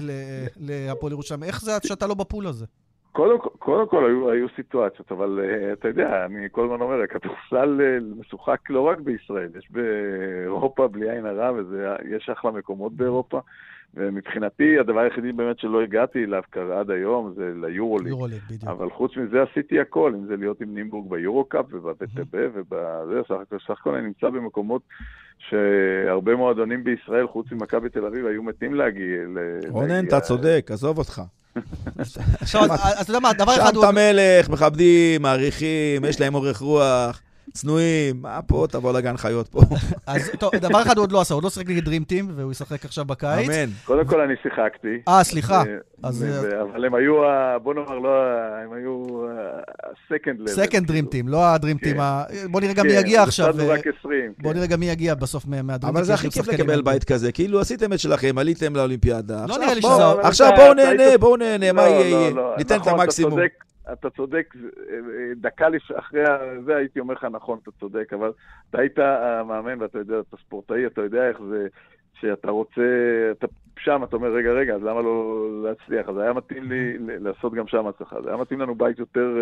להפועל ירושלים, איך זה שאתה לא בפול הזה? קודם, קודם כל היו, היו סיטואציות, אבל uh, אתה יודע, אני כל הזמן אומר, הכדורסל משוחק לא רק בישראל, יש באירופה בלי עין הרע, ויש אחלה מקומות באירופה. ומבחינתי, הדבר היחידי באמת שלא הגעתי אליו עד היום זה ליורוליג. יורוליג, בדיוק. אבל חוץ מזה עשיתי הכל, אם זה להיות עם נימבורג ביורו-קאפ ובט"ב ובזה, סך הכל אני נמצא במקומות שהרבה מועדונים בישראל, חוץ ממכבי תל אביב, היו מתים להגיע. רונן, אתה צודק, עזוב אותך. עכשיו, אתה יודע מה, דבר אחד... שם את המלך, מכבדים, מעריכים, יש להם אורך רוח. צנועים, מה פה, תבוא לגן חיות פה. אז טוב, דבר אחד הוא עוד לא עשה, הוא לא שיחק נגד Dream Team, והוא ישחק עכשיו בקיץ. אמן. קודם כל אני שיחקתי. אה, סליחה. אה, אבל הם היו, בוא נאמר, לא, הם היו second level. Second Dream Team, לא ה Dream Team. כן. בוא נראה גם מי כן, יגיע עכשיו. כן, רק 20. בוא נראה גם מי יגיע בסוף מה Dream Team. אבל זה הכי כיף לקבל בית כזה, כאילו עשיתם את שלכם, עליתם לאולימפיאדה. לא נראה לי שזה... עכשיו בואו נהנה, בואו נהנה, מה יהיה? לא, לא, ניתן את נכון, המקסימום. אתה צודק, דקה אחרי זה הייתי אומר לך, נכון, אתה צודק, אבל אתה היית המאמן ואתה יודע, אתה ספורטאי, אתה יודע איך זה, שאתה רוצה, אתה שם, אתה אומר, רגע, רגע, אז למה לא להצליח? אז היה מתאים לי לעשות גם שם הצלחה. זה היה מתאים לנו בית יותר,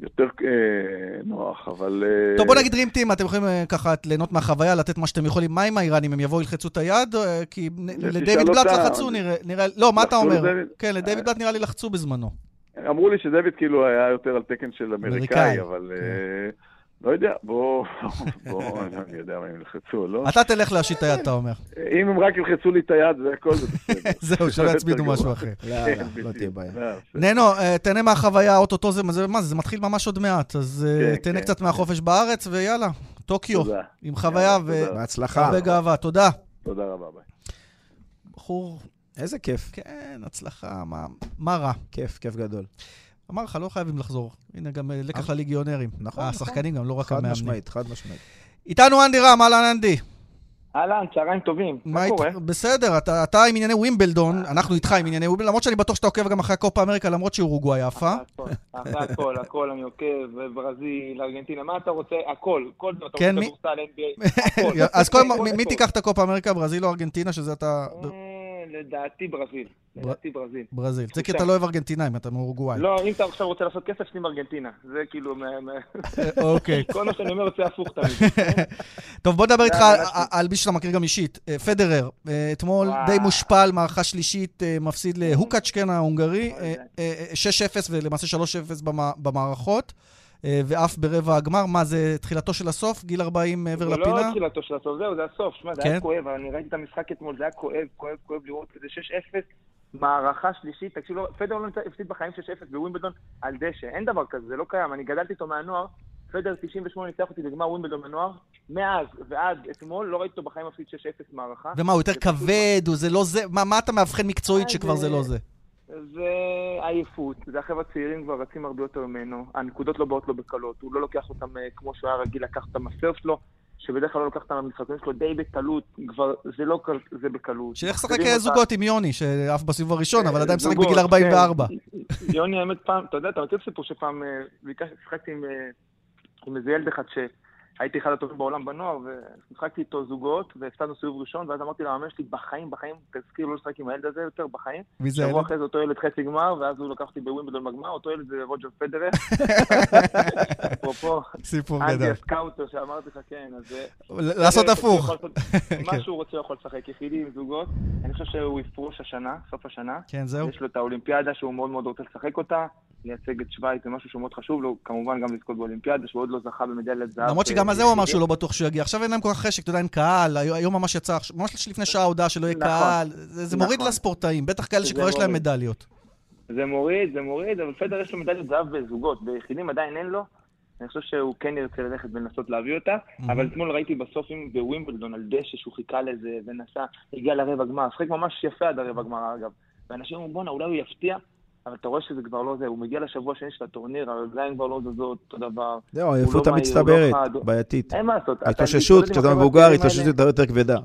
יותר אה, נוח, אבל... אה, טוב, בוא נגיד רימטים, אתם יכולים אה, ככה ליהנות מהחוויה, לתת מה שאתם יכולים. מה עם האיראנים? הם יבואו, ילחצו את היד? כי לדיוויד בלאט לחצו, נראה... לא, מה אתה אומר? כן, לדיוויד בלאט נראה לי לחצו בזמנו. אמרו לי שדויד כאילו היה יותר על תקן של אמריקאי, אבל כן. אה, לא יודע, בוא, בוא, אני יודע מה הם ילחצו או לא. אתה תלך להשיט את היד, אתה אומר. אם הם רק ילחצו לי את היד, זה הכל, זה בסדר. זהו, שלא יצמידו משהו אחר. לא, לא, לא תהיה בעיה. ננו, אה, תהנה מהחוויה, אוטוטו זה, מה זה, זה מתחיל ממש עוד מעט, אז אה, כן, תהנה כן. קצת מהחופש בארץ, ויאללה, טוקיו, עם חוויה ובהצלחה. וגאווה. תודה. תודה רבה, ביי. בחור איזה כיף. כן, הצלחה, מה, מה רע? כיף, כיף גדול. אמר לך, לא חייבים לחזור. הנה, גם אה, לקח לליגיונרים. נכון, נכון. השחקנים גם, לא רק המאמנים. חד משמעית, חד משמעית. איתנו אנדי רם, אהלן אנדי. אהלן, צהריים טובים, מה קורה? בסדר, אתה, אתה עם ענייני ווימבלדון, אנחנו איתך עם ענייני ווימבלדון, למרות שאני בטוח שאתה עוקב גם אחרי הקופה אמריקה, למרות שאורוגוואי עפה. אחרי הכל, הכל, אני עוקב, ברזיל, ארגנטינה, מה אתה רוצה? הכל, כל דבר, אתה כן, רוצה כדורסל, NBA, אז מי תיקח את הקופה אמריקה, ברזיל או ארגנטינה, שזה אתה... לדעתי ברזיל. לדעתי ברזיל. ברזיל. זה כי אתה לא אוהב ארגנטינאים, אתה מאורוגוואי. לא, אם אתה עכשיו רוצה לעשות כסף, שים ארגנטינה. זה כאילו... אוקיי. כל מה שאני אומר יוצא הפוך תמיד. טוב, בוא נדבר איתך על מי שאתה מכיר גם אישית. אה, פדרר, אה, אתמול די מושפל, מערכה שלישית, אה, מפסיד להוקאצ'קן ההונגרי, 6-0 ולמעשה 3-0 במערכות. ואף ברבע הגמר. מה, זה תחילתו של הסוף? גיל 40 מעבר לפינה? זה לא תחילתו של הסוף, זהו, זה הסוף. שמע, זה כן? היה כואב, אני ראיתי את המשחק אתמול, זה היה כואב, כואב, כואב לראות את זה 6-0. מערכה שלישית, תקשיב, לא, פדר לא הפסיד בחיים 6-0 בווימבלדון על דשא, אין דבר כזה, זה לא קיים, אני גדלתי איתו מהנוער, פדר 98 ניצח אותי בגמר ווימבלדון בנוער, מאז ועד אתמול לא ראיתי אותו בחיים מפסיד 6-0 מערכה. ומה, הוא יותר כבד, הוא זה לא זה, מה, מה אתה מאבחן מקצועית אה, שכבר זה לא זה? זה עייפות, זה החבר'ה הצעירים כבר רצים הרבה יותר ממנו, הנקודות לא באות לו בקלות, הוא לא לוקח אותם אה, כמו שהוא היה רגיל לקח אותם הסרף שלו, שבדרך כלל לא לוקח את המשחקים שלו די בקלות, כבר זה לא קל, זה ביקלות. שילך לשחק זוגות עם יוני, שעף בסיבוב הראשון, אבל עדיין משחק בגיל 44. כן. יוני, האמת פעם, אתה יודע, אתה מכיר סיפור שפעם אה, שיחקתי עם איזה ילד אחד הייתי אחד הטובים בעולם בנוער, ומשחקתי איתו זוגות, והפסדנו סיבוב ראשון, ואז אמרתי למאמן שלי, בחיים, בחיים, תזכיר לא לשחק עם הילד הזה יותר, בחיים. מי זה שבוע אחרי זה אותו ילד חצי גמר, ואז הוא לקח אותי בווימבלדון בגמר, אותו ילד זה רוג'ר פדרר. אפרופו, סיפור גדול. אנדי הסקאוטר שאמרתי לך, כן, אז... לעשות הפוך. מה שהוא רוצה הוא יכול לשחק, יחידים, זוגות. אני חושב שהוא יפרוש השנה, סוף השנה. כן, זהו. יש לו את האולימפיאדה שהוא מאוד מאוד רוצה לשחק אותה. לייצג את שווייץ זה משהו שהוא מאוד חשוב לו, כמובן גם לזכות באולימפיאדה, שהוא עוד לא זכה במדליית זהב. למרות שגם על זה הוא אמר שהוא לא בטוח שהוא יגיע. עכשיו אין להם כל כך חשק, אתה יודע, אין קהל, היום ממש יצא, ממש לפני שעה הודעה שלא יהיה נכון. קהל, זה מוריד נכון. לספורטאים, בטח כאלה שכבר יש להם מדליות. זה מוריד, זה מוריד, אבל פדר יש לו מדליות זהב בזוגות, ביחידים עדיין אין לו. אני חושב שהוא כן ירצה ללכת ולנסות להביא אותה, אבל אתמול ראיתי בסוף עם בווימבלדון על דשא שהוא חיכה לזה ונסע, הגיע לרבע גמר, שחק ממש יפה עד הרבע גמר אגב. ואנשים אומרים, בואנה, אולי הוא יפתיע, אבל אתה רואה שזה כבר לא זה, הוא מגיע לשבוע השני של הטורניר, הרגליים כבר לא זזות, אותו דבר. זהו, העייפות לא המצטברת, לא בעייתית. אין מה לעשות. התאוששות, כשאתה מבוגר, התאוששות יותר כבדה,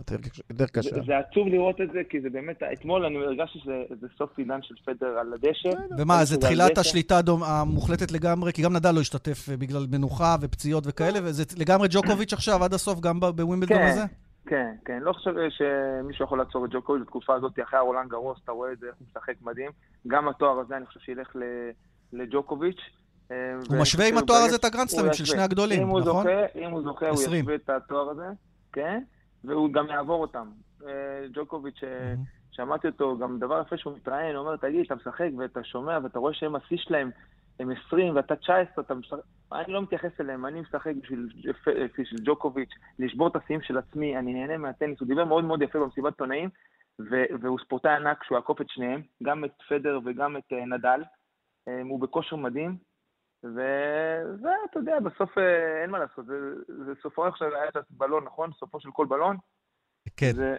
יותר קשה. זה עצוב לראות את זה, כי זה באמת, אתמול אני הרגשתי שזה סוף עידן של פדר על הדשא. ומה, זה תחילת השליטה המוחלטת לגמרי, כי גם נדל לא השתתף בגלל מנוחה ופציעות וכאלה, וזה לגמרי ג'וקוביץ' עכשיו עד הסוף, גם בווימבלדון כן. הזה? כן, כן, לא חושב שמישהו יכול לעצור את ג'וקוביץ' בתקופה הזאת, אחרי הרולנד גרוס, אתה רואה את זה, איך הוא משחק מדהים. גם התואר הזה, אני חושב שילך לג'וקוביץ'. אה, הוא משווה עם התואר הזה את הגרנדסלמים של שני הגדולים, נכון? אם הוא זוכה, הוא ישווה את התואר הזה, כן, והוא גם יעבור אותם. אה, ג'וקוביץ', אה, שמעתי אותו, גם דבר יפה שהוא מתראיין, הוא אומר, תגיד, אתה משחק ואתה שומע ואתה רואה שהם השיא שלהם הם 20 ואתה 19, אתה משחק... אני לא מתייחס אליהם, אני משחק בשביל, בשביל ג'וקוביץ', לשבור את השיאים של עצמי, אני נהנה מהטניס. הוא דיבר מאוד מאוד יפה במסיבת עיתונאים, והוא ספורטאי ענק שהוא יעקוף את שניהם, גם את פדר וגם את uh, נדל. Um, הוא בכושר מדהים, וזה, אתה יודע, בסוף uh, אין מה לעשות, זה, זה סופו עכשיו היה את ווימבלדון, נכון? סופו של כל בלון. כן. זה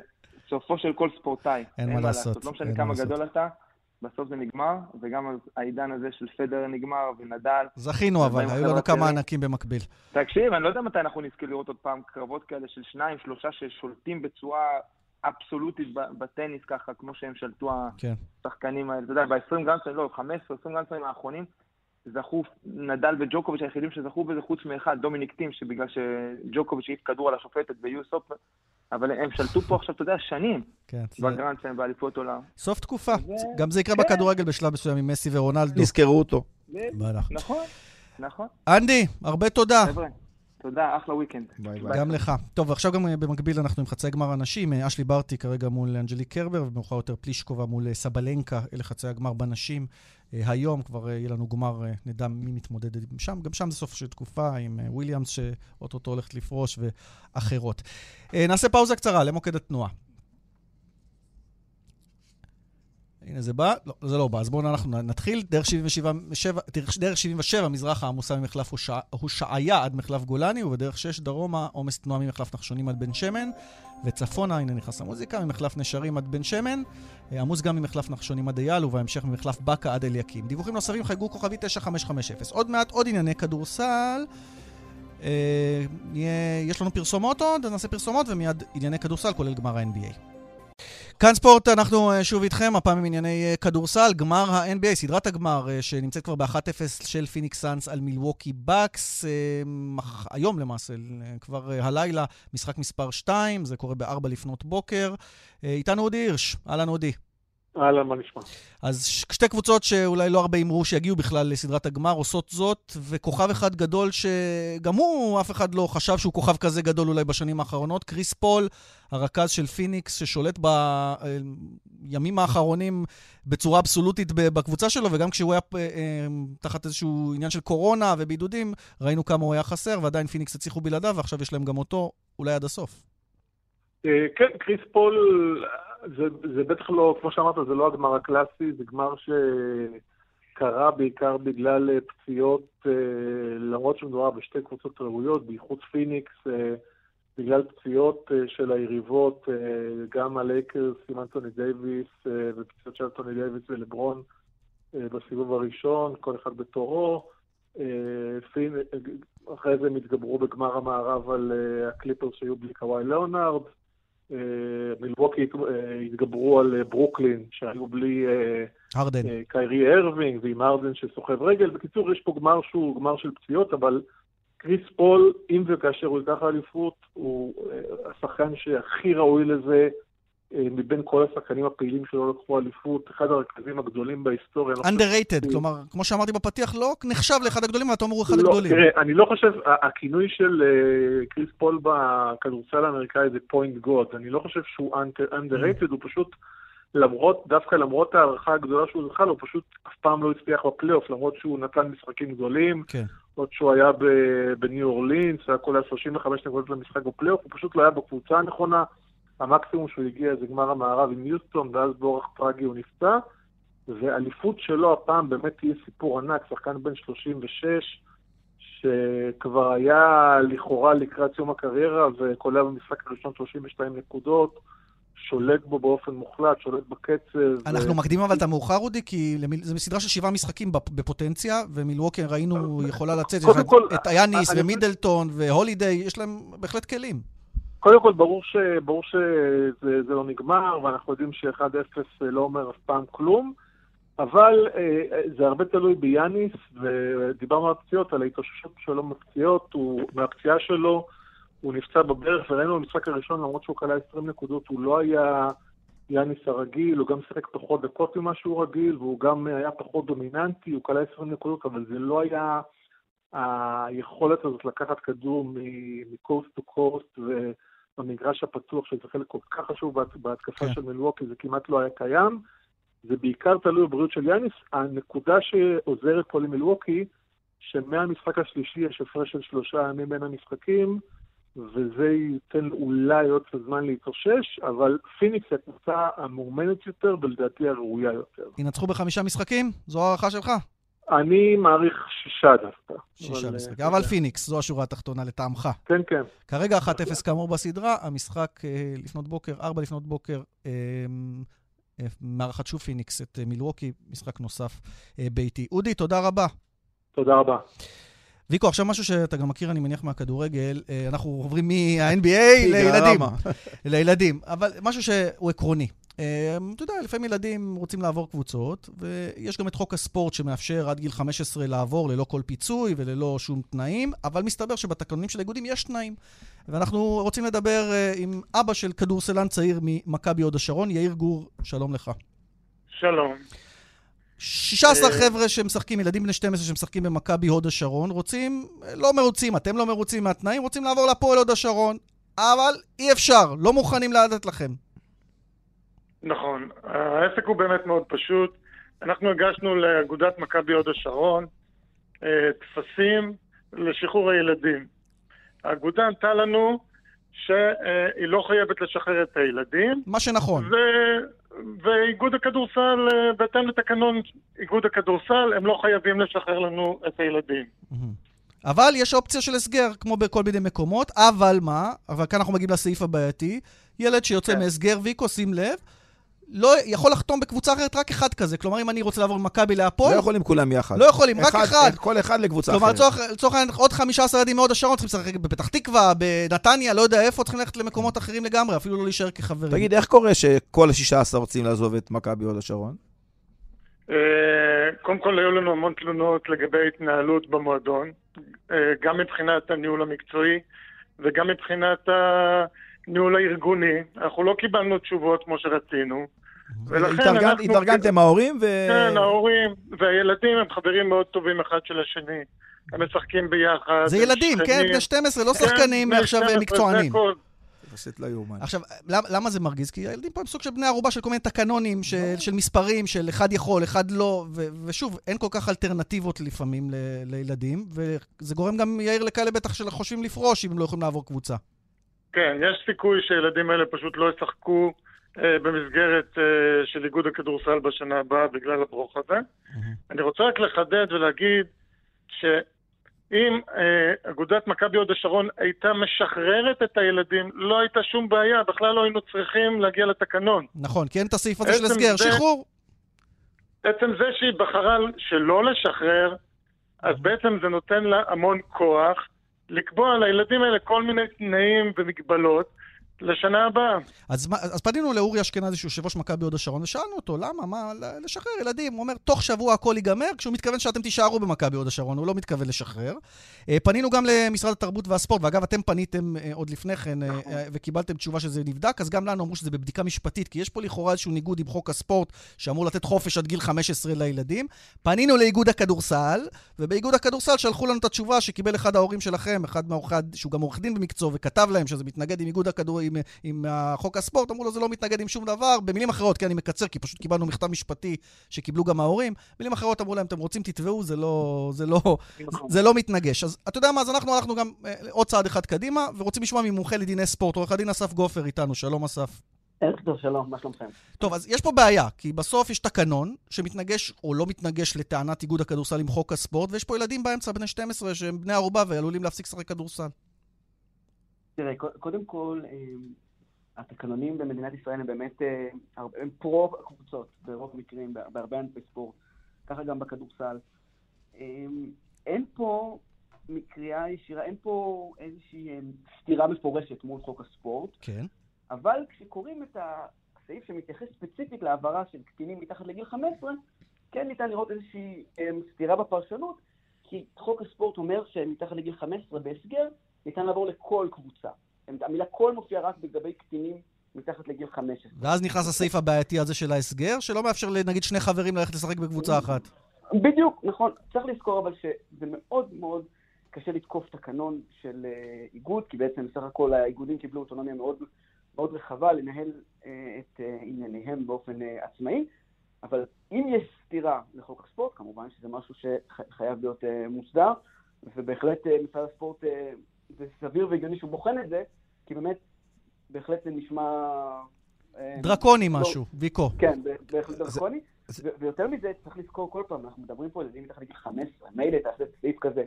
סופו של כל ספורטאי. אין, אין מה לעשות. לעשות. לא משנה כמה גדול אתה. בסוף זה נגמר, וגם העידן הזה של פדר נגמר, ונדל. זכינו אבל, היו לנו כמה ענקים במקביל. תקשיב, אני לא יודע מתי אנחנו נזכה לראות עוד פעם קרבות כאלה של שניים, שלושה ששולטים בצורה אבסולוטית בטניס ככה, כמו שהם שלטו כן. השחקנים האלה. אתה יודע, ב-20 גרנד סלאמים, לא, 15, 20 גרנד סלאמים האחרונים, זכו נדל וג'וקוביץ' היחידים שזכו בזה חוץ מאחד, דומיניק טים, שבגלל שג'וקוביץ' העיף כדור על השופטת ביוסופ, אבל הם שלטו פה עכשיו, אתה יודע, שנים כן, בגרנד שלהם באליפות עולם. סוף תקופה. גם זה יקרה כן. בכדורגל בשלב מסוים עם מסי ורונלדו. נזכרו אותו. נכון, נכון. אנדי, הרבה תודה. חבר'ה. תודה, אחלה weekend. ביי ביי. גם לך. טוב, ועכשיו גם אה, במקביל אנחנו עם חצי גמר הנשים. אה, אשלי ברטי כרגע מול אנג'לי קרבר, ומאוחר יותר פלישקובה מול אה, סבלנקה, אלה חצי הגמר בנשים. היום כבר יהיה לנו גמר, נדע מי מתמודד שם. גם שם זה סוף של תקופה עם וויליאמס, שאו-טו-טו הולכת לפרוש, ואחרות. נעשה פאוזה קצרה למוקד התנועה. הנה זה בא, לא, זה לא בא, אז בואו אנחנו נתחיל. דרך 77, דרך 77 מזרחה עמוסה ממחלף הושעיה עד מחלף גולני, ובדרך 6 דרומה עומס תנועה ממחלף נחשונים עד בן שמן, וצפונה, הנה נכנס המוזיקה, ממחלף נשרים עד בן שמן, אה, עמוס גם ממחלף נחשונים עד אייל, ובהמשך ממחלף באקה עד אליקים. דיווחים נוספים חייגו כוכבי 9550. עוד מעט עוד ענייני כדורסל. אה, יש לנו פרסומות עוד, אז נעשה פרסומות, ומיד ענייני כדורסל, כולל גמר ה-NBA. כאן ספורט, אנחנו אה, שוב איתכם, הפעם עם ענייני אה, כדורסל. גמר ה-NBA, סדרת הגמר, אה, שנמצאת כבר ב-1-0 של פיניקס סאנס על מילווקי בקס. היום למעשה, כבר הלילה, משחק מספר 2, זה קורה ב-4 לפנות בוקר. איתנו אודי הירש, אהלן אודי. אהלן, מה נשמע? אז שתי קבוצות שאולי לא הרבה אמרו שיגיעו בכלל לסדרת הגמר עושות זאת, וכוכב אחד גדול שגם הוא, אף אחד לא חשב שהוא כוכב כזה גדול אולי בשנים האחרונות, קריס פול, הרכז של פיניקס, ששולט בימים האחרונים בצורה אבסולוטית בקבוצה שלו, וגם כשהוא היה אה, תחת איזשהו עניין של קורונה ובידודים, ראינו כמה הוא היה חסר, ועדיין פיניקס הצליחו בלעדיו, ועכשיו יש להם גם אותו, אולי עד הסוף. אה, כן, קריס פול, זה, זה בטח לא, כמו שאמרת, זה לא הגמר הקלאסי, זה גמר שקרה בעיקר בגלל אה, פציעות, אה, למרות שמדובר בשתי קבוצות ראויות, בייחוד פיניקס, בגלל פציעות של היריבות, גם הלייקרס עם אנטוני דייוויס, ופציעות של אנטוני דייוויס ולברון בסיבוב הראשון, כל אחד בתורו. אחרי זה הם התגברו בגמר המערב על הקליפרס שהיו בלי קוואי ליאונרד. אה, מלווקי אה, התגברו על אה, ברוקלין, שהיו בלי הרדן. קיירי ארווינג ועם הרדן שסוחב רגל. בקיצור, יש פה גמר שהוא גמר של פציעות, אבל קריס פול, אם וכאשר הוא ייקח האליפות, הוא השחקן שהכי ראוי לזה. אה, מבין כל השחקנים הפעילים שלא לקחו אליפות, אחד הרכזים הגדולים בהיסטוריה. לא underrated, כלומר, כמו שאמרתי בפתיח, לא נחשב לאחד הגדולים, ואתה אומר הוא אחד לא, הגדולים. תראה, אני לא חושב, הכינוי של אה, קריס פול בכדורסל האמריקאי זה point god, אני לא חושב שהוא underrated, הוא פשוט, למרות, דווקא למרות ההערכה הגדולה שהוא זכה הוא פשוט אף פעם לא הצליח בפלייאוף, למרות שהוא נתן משחקים גדולים. כן. עוד שהוא היה בניו אורלינס, היה כולל 35 נקודות למשחק בפלייאוף, הוא פשוט לא היה בקבוצה הנכונה. המקסימום שהוא הגיע זה גמר המערב עם יוסטון, ואז באורח טרגי הוא נפצע. ואליפות שלו הפעם באמת תהיה סיפור ענק, שחקן בן 36, שכבר היה לכאורה לקראת יום הקריירה, וקולע במשחק הראשון 32 נקודות. שולט בו באופן מוחלט, שולט בקצב. אנחנו ו... מקדימים אבל את המאוחר, אודי, כי זו מסדרה של שבעה משחקים בפוטנציה, ומילווקר ראינו יכולה לצאת, יש להם את איאניס ומידלטון והולידיי, יש להם בהחלט כלים. קודם כל, ברור, ש, ברור שזה לא נגמר, ואנחנו יודעים ש-1-0 לא אומר אף פעם כלום, אבל אה, זה הרבה תלוי ביאניס, ודיברנו על הפציעות, על ההתאוששות שלו מפציעות, מהפציעה שלו, הוא נפצע בברך, וראינו במשחק הראשון, למרות שהוא כלל 20 נקודות, הוא לא היה יאניס הרגיל, הוא גם שיחק פחות דקות ממה שהוא רגיל, והוא גם היה פחות דומיננטי, הוא כלל 20 נקודות, אבל זה לא היה היכולת הזאת לקחת כדור מ coast to coast, במגרש הפתוח, שזה חלק כל כך חשוב בהתקפה כן. של מלווקי, זה כמעט לא היה קיים. זה בעיקר תלוי בבריאות של יאניס. הנקודה שעוזרת פה למלווקי, שמהמשחק השלישי יש הפרש של שלושה ימים בין המשחקים, וזה ייתן אולי עוד קצת זמן להתאושש, אבל פיניקס היא הקבוצה המאומנת יותר, ולדעתי הראויה יותר. ינצחו בחמישה משחקים? זו הערכה שלך? אני מעריך שישה דווקא. שישה משחקים. אבל פיניקס, זו השורה התחתונה לטעמך. כן, כן. כרגע 1-0 כאמור בסדרה, המשחק אה, לפנות בוקר, 4 לפנות בוקר, אה, אה, מארחת שוב פיניקס את מילווקי, משחק נוסף ביתי. אודי, תודה רבה. תודה רבה. ויקו, עכשיו משהו שאתה גם מכיר, אני מניח, מהכדורגל, אנחנו עוברים מה-NBA לילדים. לילדים, אבל משהו שהוא עקרוני. אמ, אתה יודע, לפעמים ילדים רוצים לעבור קבוצות, ויש גם את חוק הספורט שמאפשר עד גיל 15 לעבור ללא כל פיצוי וללא שום תנאים, אבל מסתבר שבתקנונים של האיגודים יש תנאים. ואנחנו רוצים לדבר אה, עם אבא של כדורסלן צעיר ממכבי הוד השרון, יאיר גור, שלום לך. שלום. 16 אה, חבר'ה שמשחקים, ילדים בני 12 שמשחקים במכבי הוד השרון, רוצים, לא מרוצים, אתם לא מרוצים מהתנאים, רוצים לעבור לפועל הוד השרון, אבל אי אפשר, לא מוכנים לתת לכם. נכון. העסק הוא באמת מאוד פשוט. אנחנו הגשנו לאגודת מכבי הוד השרון אה, טפסים לשחרור הילדים. האגודה ענתה לנו שהיא לא חייבת לשחרר את הילדים. מה שנכון. ו... ואיגוד הכדורסל, אה, בהתאם לתקנון איגוד הכדורסל, הם לא חייבים לשחרר לנו את הילדים. אבל יש אופציה של הסגר, כמו בכל מיני מקומות, אבל מה? אבל כאן אנחנו מגיעים לסעיף הבעייתי. ילד שיוצא כן. מהסגר, ויקו, שים לב, לא יכול לחתום בקבוצה אחרת רק אחד כזה. כלומר, אם אני רוצה לעבור ממכבי להפועל... לא יכולים כולם יחד. לא יכולים, רק אחד. כל אחד לקבוצה כלומר, אחרת. כלומר, לצורך העניין, עוד 15 ילדים מהוד השרון צריכים לשחק בפתח תקווה, בנתניה, לא יודע איפה, צריכים ללכת למקומות אחרים לגמרי, אפילו לא להישאר כחברים. תגיד, איך קורה שכל ה-16 רוצים לעזוב את מכבי הוד השרון? אה, קודם כל, היו לנו המון תלונות לגבי התנהלות במועדון, אה, גם מבחינת הניהול המקצועי וגם מבחינת הניהול הארגוני. אנחנו לא קיבלנו תשובות כמו שרצינו. ולכן אנחנו... התארגנתם ההורים ו... כן, ההורים והילדים הם חברים מאוד טובים אחד של השני. הם משחקים ביחד. זה ילדים, כן, בני 12, לא כן, שחקנים עכשיו מקצוענים. פשוט לא יאומן. עכשיו, למה זה מרגיז? כי הילדים פה הם סוג של בני ערובה של כל מיני תקנונים, של מספרים, של אחד יכול, אחד לא, ושוב, אין כל כך אלטרנטיבות לפעמים לילדים, וזה גורם גם, יאיר, לכאלה בטח שחושבים לפרוש אם הם לא יכולים לעבור קבוצה. כן, יש סיכוי שהילדים האלה פשוט לא ישחקו אה, במסגרת אה, של איגוד הכדורסל בשנה הבאה בגלל הברוך הזה. אני רוצה רק לחדד ולהגיד שאם אה, אגודת מכבי הוד השרון הייתה משחררת את הילדים, לא הייתה שום בעיה, בכלל לא היינו צריכים להגיע לתקנון. נכון, כי אין את הסעיף הזה של הסגר, שחרור. עצם זה שהיא בחרה שלא לשחרר, אז בעצם זה נותן לה המון כוח. לקבוע לילדים האלה כל מיני תנאים ומגבלות לשנה הבאה. אז, אז פנינו לאורי אשכנזי, שהוא יושב ראש מכבי הוד השרון, ושאלנו אותו, למה? מה, לשחרר ילדים. הוא אומר, תוך שבוע הכל ייגמר, כשהוא מתכוון שאתם תישארו במכבי הוד השרון, הוא לא מתכוון לשחרר. אה, פנינו גם למשרד התרבות והספורט, ואגב, אתם פניתם אה, עוד לפני כן, אה, נכון. וקיבלתם תשובה שזה נבדק, אז גם לנו אמרו שזה בבדיקה משפטית, כי יש פה לכאורה איזשהו ניגוד עם חוק הספורט, שאמור לתת חופש עד גיל 15 לילדים. פנינו לאיגוד הכדורסל, ובאיגוד הכדורסל שלחו לנו את התשובה שקיבל אחד ההורים שלכם, אחד מהעורכי, שהוא גם עורך דין במקצוע, וכתב להם שזה מתנגד עם איגוד הכדור, עם, עם חוק הספורט, אמרו לו, זה לא מתנגד עם שום דבר. במילים אחרות, כי אני מקצר, כי פשוט קיבלנו מכתב משפטי שקיבלו גם ההורים. במילים אחרות אמרו להם, אתם רוצים, תתבעו, זה לא, זה לא, זה לא מתנגש. אז אתה יודע מה, אז אנחנו הלכנו גם אה, עוד צעד אחד קדימה, ורוצים לשמוע ממומחה לדיני ספורט, עורך הדין אסף גופר איתנו. שלום, אסף. ערב טוב, שלום, מה שלומכם? טוב, אז יש פה בעיה, כי בסוף יש תקנון שמתנגש או לא מתנגש לטענת איגוד הכדורסל עם חוק הספורט, ויש פה ילדים באמצע, בני 12, שהם בני ערובה ועלולים להפסיק לשחק כדורסל. תראה, קודם כל, אה, התקנונים במדינת ישראל הם באמת, אה, הם פרו קבוצות ברוב מקרים, בהרבה ענפי ספורט, ככה גם בכדורסל. אה, אין פה מקריאה ישירה, אין פה איזושהי סתירה מפורשת מול חוק הספורט. כן. אבל כשקוראים את הסעיף שמתייחס ספציפית להעברה של קטינים מתחת לגיל 15, כן ניתן לראות איזושהי סתירה בפרשנות, כי חוק הספורט אומר שמתחת לגיל 15 בהסגר ניתן לעבור לכל קבוצה. המילה כל מופיעה רק לגבי קטינים מתחת לגיל 15. ואז נכנס הסעיף הבעייתי הזה של ההסגר, שלא מאפשר לנגיד שני חברים ללכת לשחק בקבוצה אחת. בדיוק, נכון. צריך לזכור אבל שזה מאוד מאוד קשה לתקוף תקנון של uh, איגוד, כי בעצם בסך הכל האיגודים קיבלו אוטונומיה מאוד, מאוד רחבה לנהל uh, את uh, ענייניהם באופן uh, עצמאי, אבל אם יש סתירה לחוק הספורט, כמובן שזה משהו שחייב להיות uh, מוסדר, ובהחלט uh, משרד הספורט uh, זה סביר והגיוני שהוא בוחן את זה, כי באמת, בהחלט זה נשמע... אה, דרקוני לא, משהו, ויקו. כן, בהחלט דרקוני. ויותר מזה, צריך לזכור כל פעם, אנחנו מדברים פה על ילדים מתחת לגיל 15, מילא תעשה סעיף כזה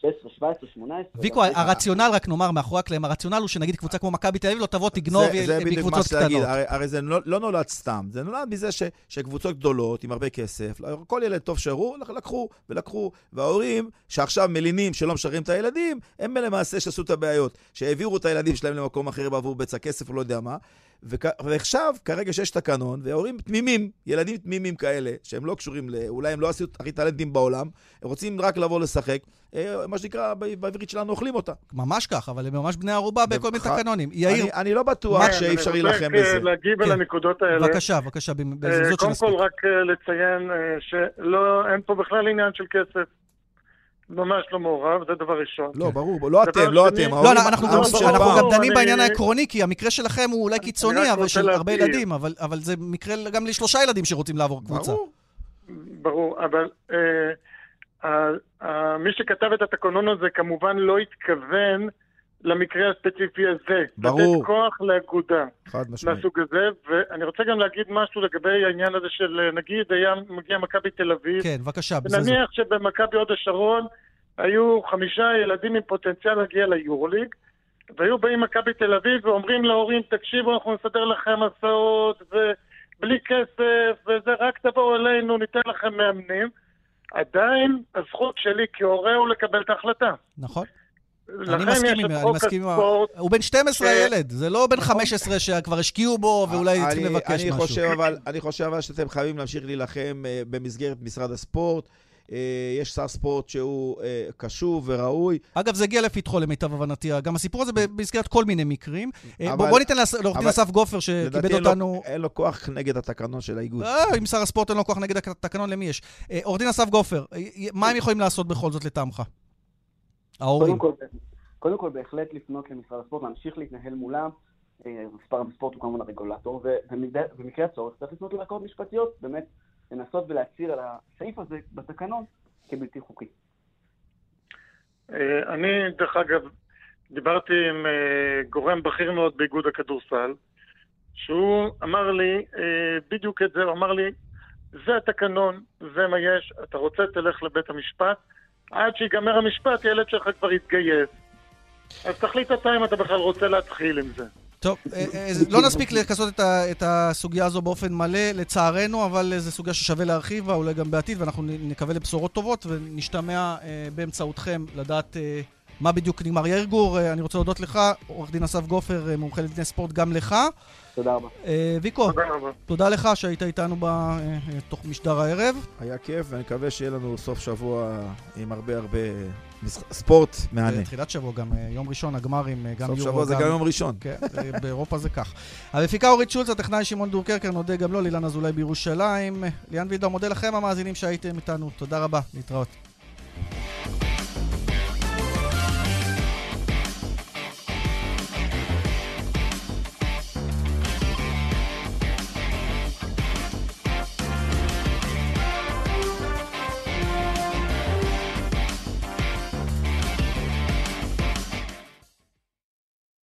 16, 17, 18. ויקו, הרציונל, רק נאמר, מאחורי הקלעים, הרציונל הוא שנגיד קבוצה כמו מכבי תל אביב לא תבוא, תגנוב מקבוצות קטנות. הרי זה לא, לא נולד סתם, זה נולד מזה שקבוצות גדולות, עם הרבה כסף, כל ילד טוב שראו, לקחו ולקחו, וההורים שעכשיו מלינים שלא משחררים את הילדים, הם למעשה שעשו את הבעיות, שהעבירו את הילדים שלהם למקום אחר בעבור בצע כסף או לא יודע מה. ועכשיו, כרגע שיש תקנון, והורים תמימים, ילדים תמימים כאלה, שהם לא קשורים, ל... אולי הם לא עשו הכי טלנטים בעולם, הם רוצים רק לבוא לשחק, אה, מה שנקרא, בעברית שלנו אוכלים אותה. ממש כך, אבל הם ממש בני ערובה בכל מיני תקנונים. יאיר... אני, אני לא בטוח שאי אפשר להילחם בזה. אני רוצה להגיב על כן. הנקודות האלה. בבקשה, בבקשה, בזריזות של מספיק. קודם כל, רק אה, לציין אה, שאין פה בכלל עניין של כסף. ממש לא מעורב, זה דבר ראשון. לא, ברור, לא אתם, לא אתם. לא, אנחנו גם דנים בעניין העקרוני, כי המקרה שלכם הוא אולי קיצוני, אבל של הרבה ילדים, אבל זה מקרה גם לשלושה ילדים שרוצים לעבור קבוצה. ברור, ברור, אבל אה, מי שכתב את התקנון הזה כמובן לא התכוון למקרה הספציפי הזה. ברור. לתת כוח לאגודה. חד משמעית. מהסוג הזה, ואני רוצה גם להגיד משהו לגבי העניין הזה של, נגיד, היה מגיע מכבי תל אביב. כן, בבקשה. נניח שבמכבי הוד השרון היו חמישה ילדים עם פוטנציאל להגיע ליורוליג, והיו באים מכבי תל אביב ואומרים להורים, תקשיבו, אנחנו נסדר לכם הסעות, ובלי כסף, וזה, רק תבואו אלינו, ניתן לכם מאמנים. עדיין הזכות שלי כהורה הוא לקבל את ההחלטה. נכון. אני מסכים עם, אני מסכים עם... הוא בן 12 הילד, זה לא בן 15 שכבר השקיעו בו ואולי צריכים לבקש משהו. אני חושב אבל שאתם חייבים להמשיך להילחם אה, במסגרת משרד הספורט. אה, יש שר ספורט שהוא אה, קשוב וראוי. אגב, זה הגיע לפתחו למיטב הבנתי. גם הסיפור הזה במסגרת כל מיני מקרים. אבל, בוא ניתן לעורך דין אסף גופר, שכיבד אותנו... אין לו כוח נגד התקנון של האיגוד. אם שר הספורט אין לו כוח נגד התקנון, למי יש? עורך דין אסף גופר, מה הם יכולים לעשות בכל זאת לטעמך? ההורים. קודם כל, בהחלט לפנות למשרד הספורט, להמשיך להתנהל מולם. מספר הספורט הוא כמובן הרגולטור, ובמקרה הצורך צריך לפנות לערכאות משפטיות, באמת לנסות ולהצהיר על הסעיף הזה בתקנון כבלתי חוקי. אה, אני, דרך אגב, דיברתי עם אה, גורם בכיר מאוד באיגוד הכדורסל, שהוא אמר לי אה, בדיוק את זה, הוא אמר לי, זה התקנון, זה מה יש, אתה רוצה, תלך לבית המשפט, עד שיגמר המשפט, ילד שלך כבר יתגייס. אז תחליט אתה אם אתה בכלל רוצה להתחיל עם זה. טוב, אה, אה, לא נספיק לכסות את הסוגיה הזו באופן מלא, לצערנו, אבל זו סוגיה ששווה להרחיב בה, אולי גם בעתיד, ואנחנו נקווה לבשורות טובות, ונשתמע אה, באמצעותכם לדעת מה בדיוק נגמר. יאיר גור, אני רוצה להודות לך, עורך דין אסף גופר, מומחה לדיני ספורט, גם לך. תודה רבה. ויקו, תודה לך שהיית איתנו בתוך משדר הערב. היה כיף, ואני מקווה שיהיה לנו סוף שבוע עם הרבה הרבה ספורט מהנה. תחילת שבוע, גם יום ראשון, הגמרים, גם יורו. סוף שבוע זה גם יום ראשון. כן, באירופה זה כך. המפיקה אורית שולץ, הטכנאי שמעון דורקרקר, נודה גם לו, לילן אזולאי בירושלים. ליאן וילדר, מודה לכם המאזינים שהייתם איתנו. תודה רבה, להתראות.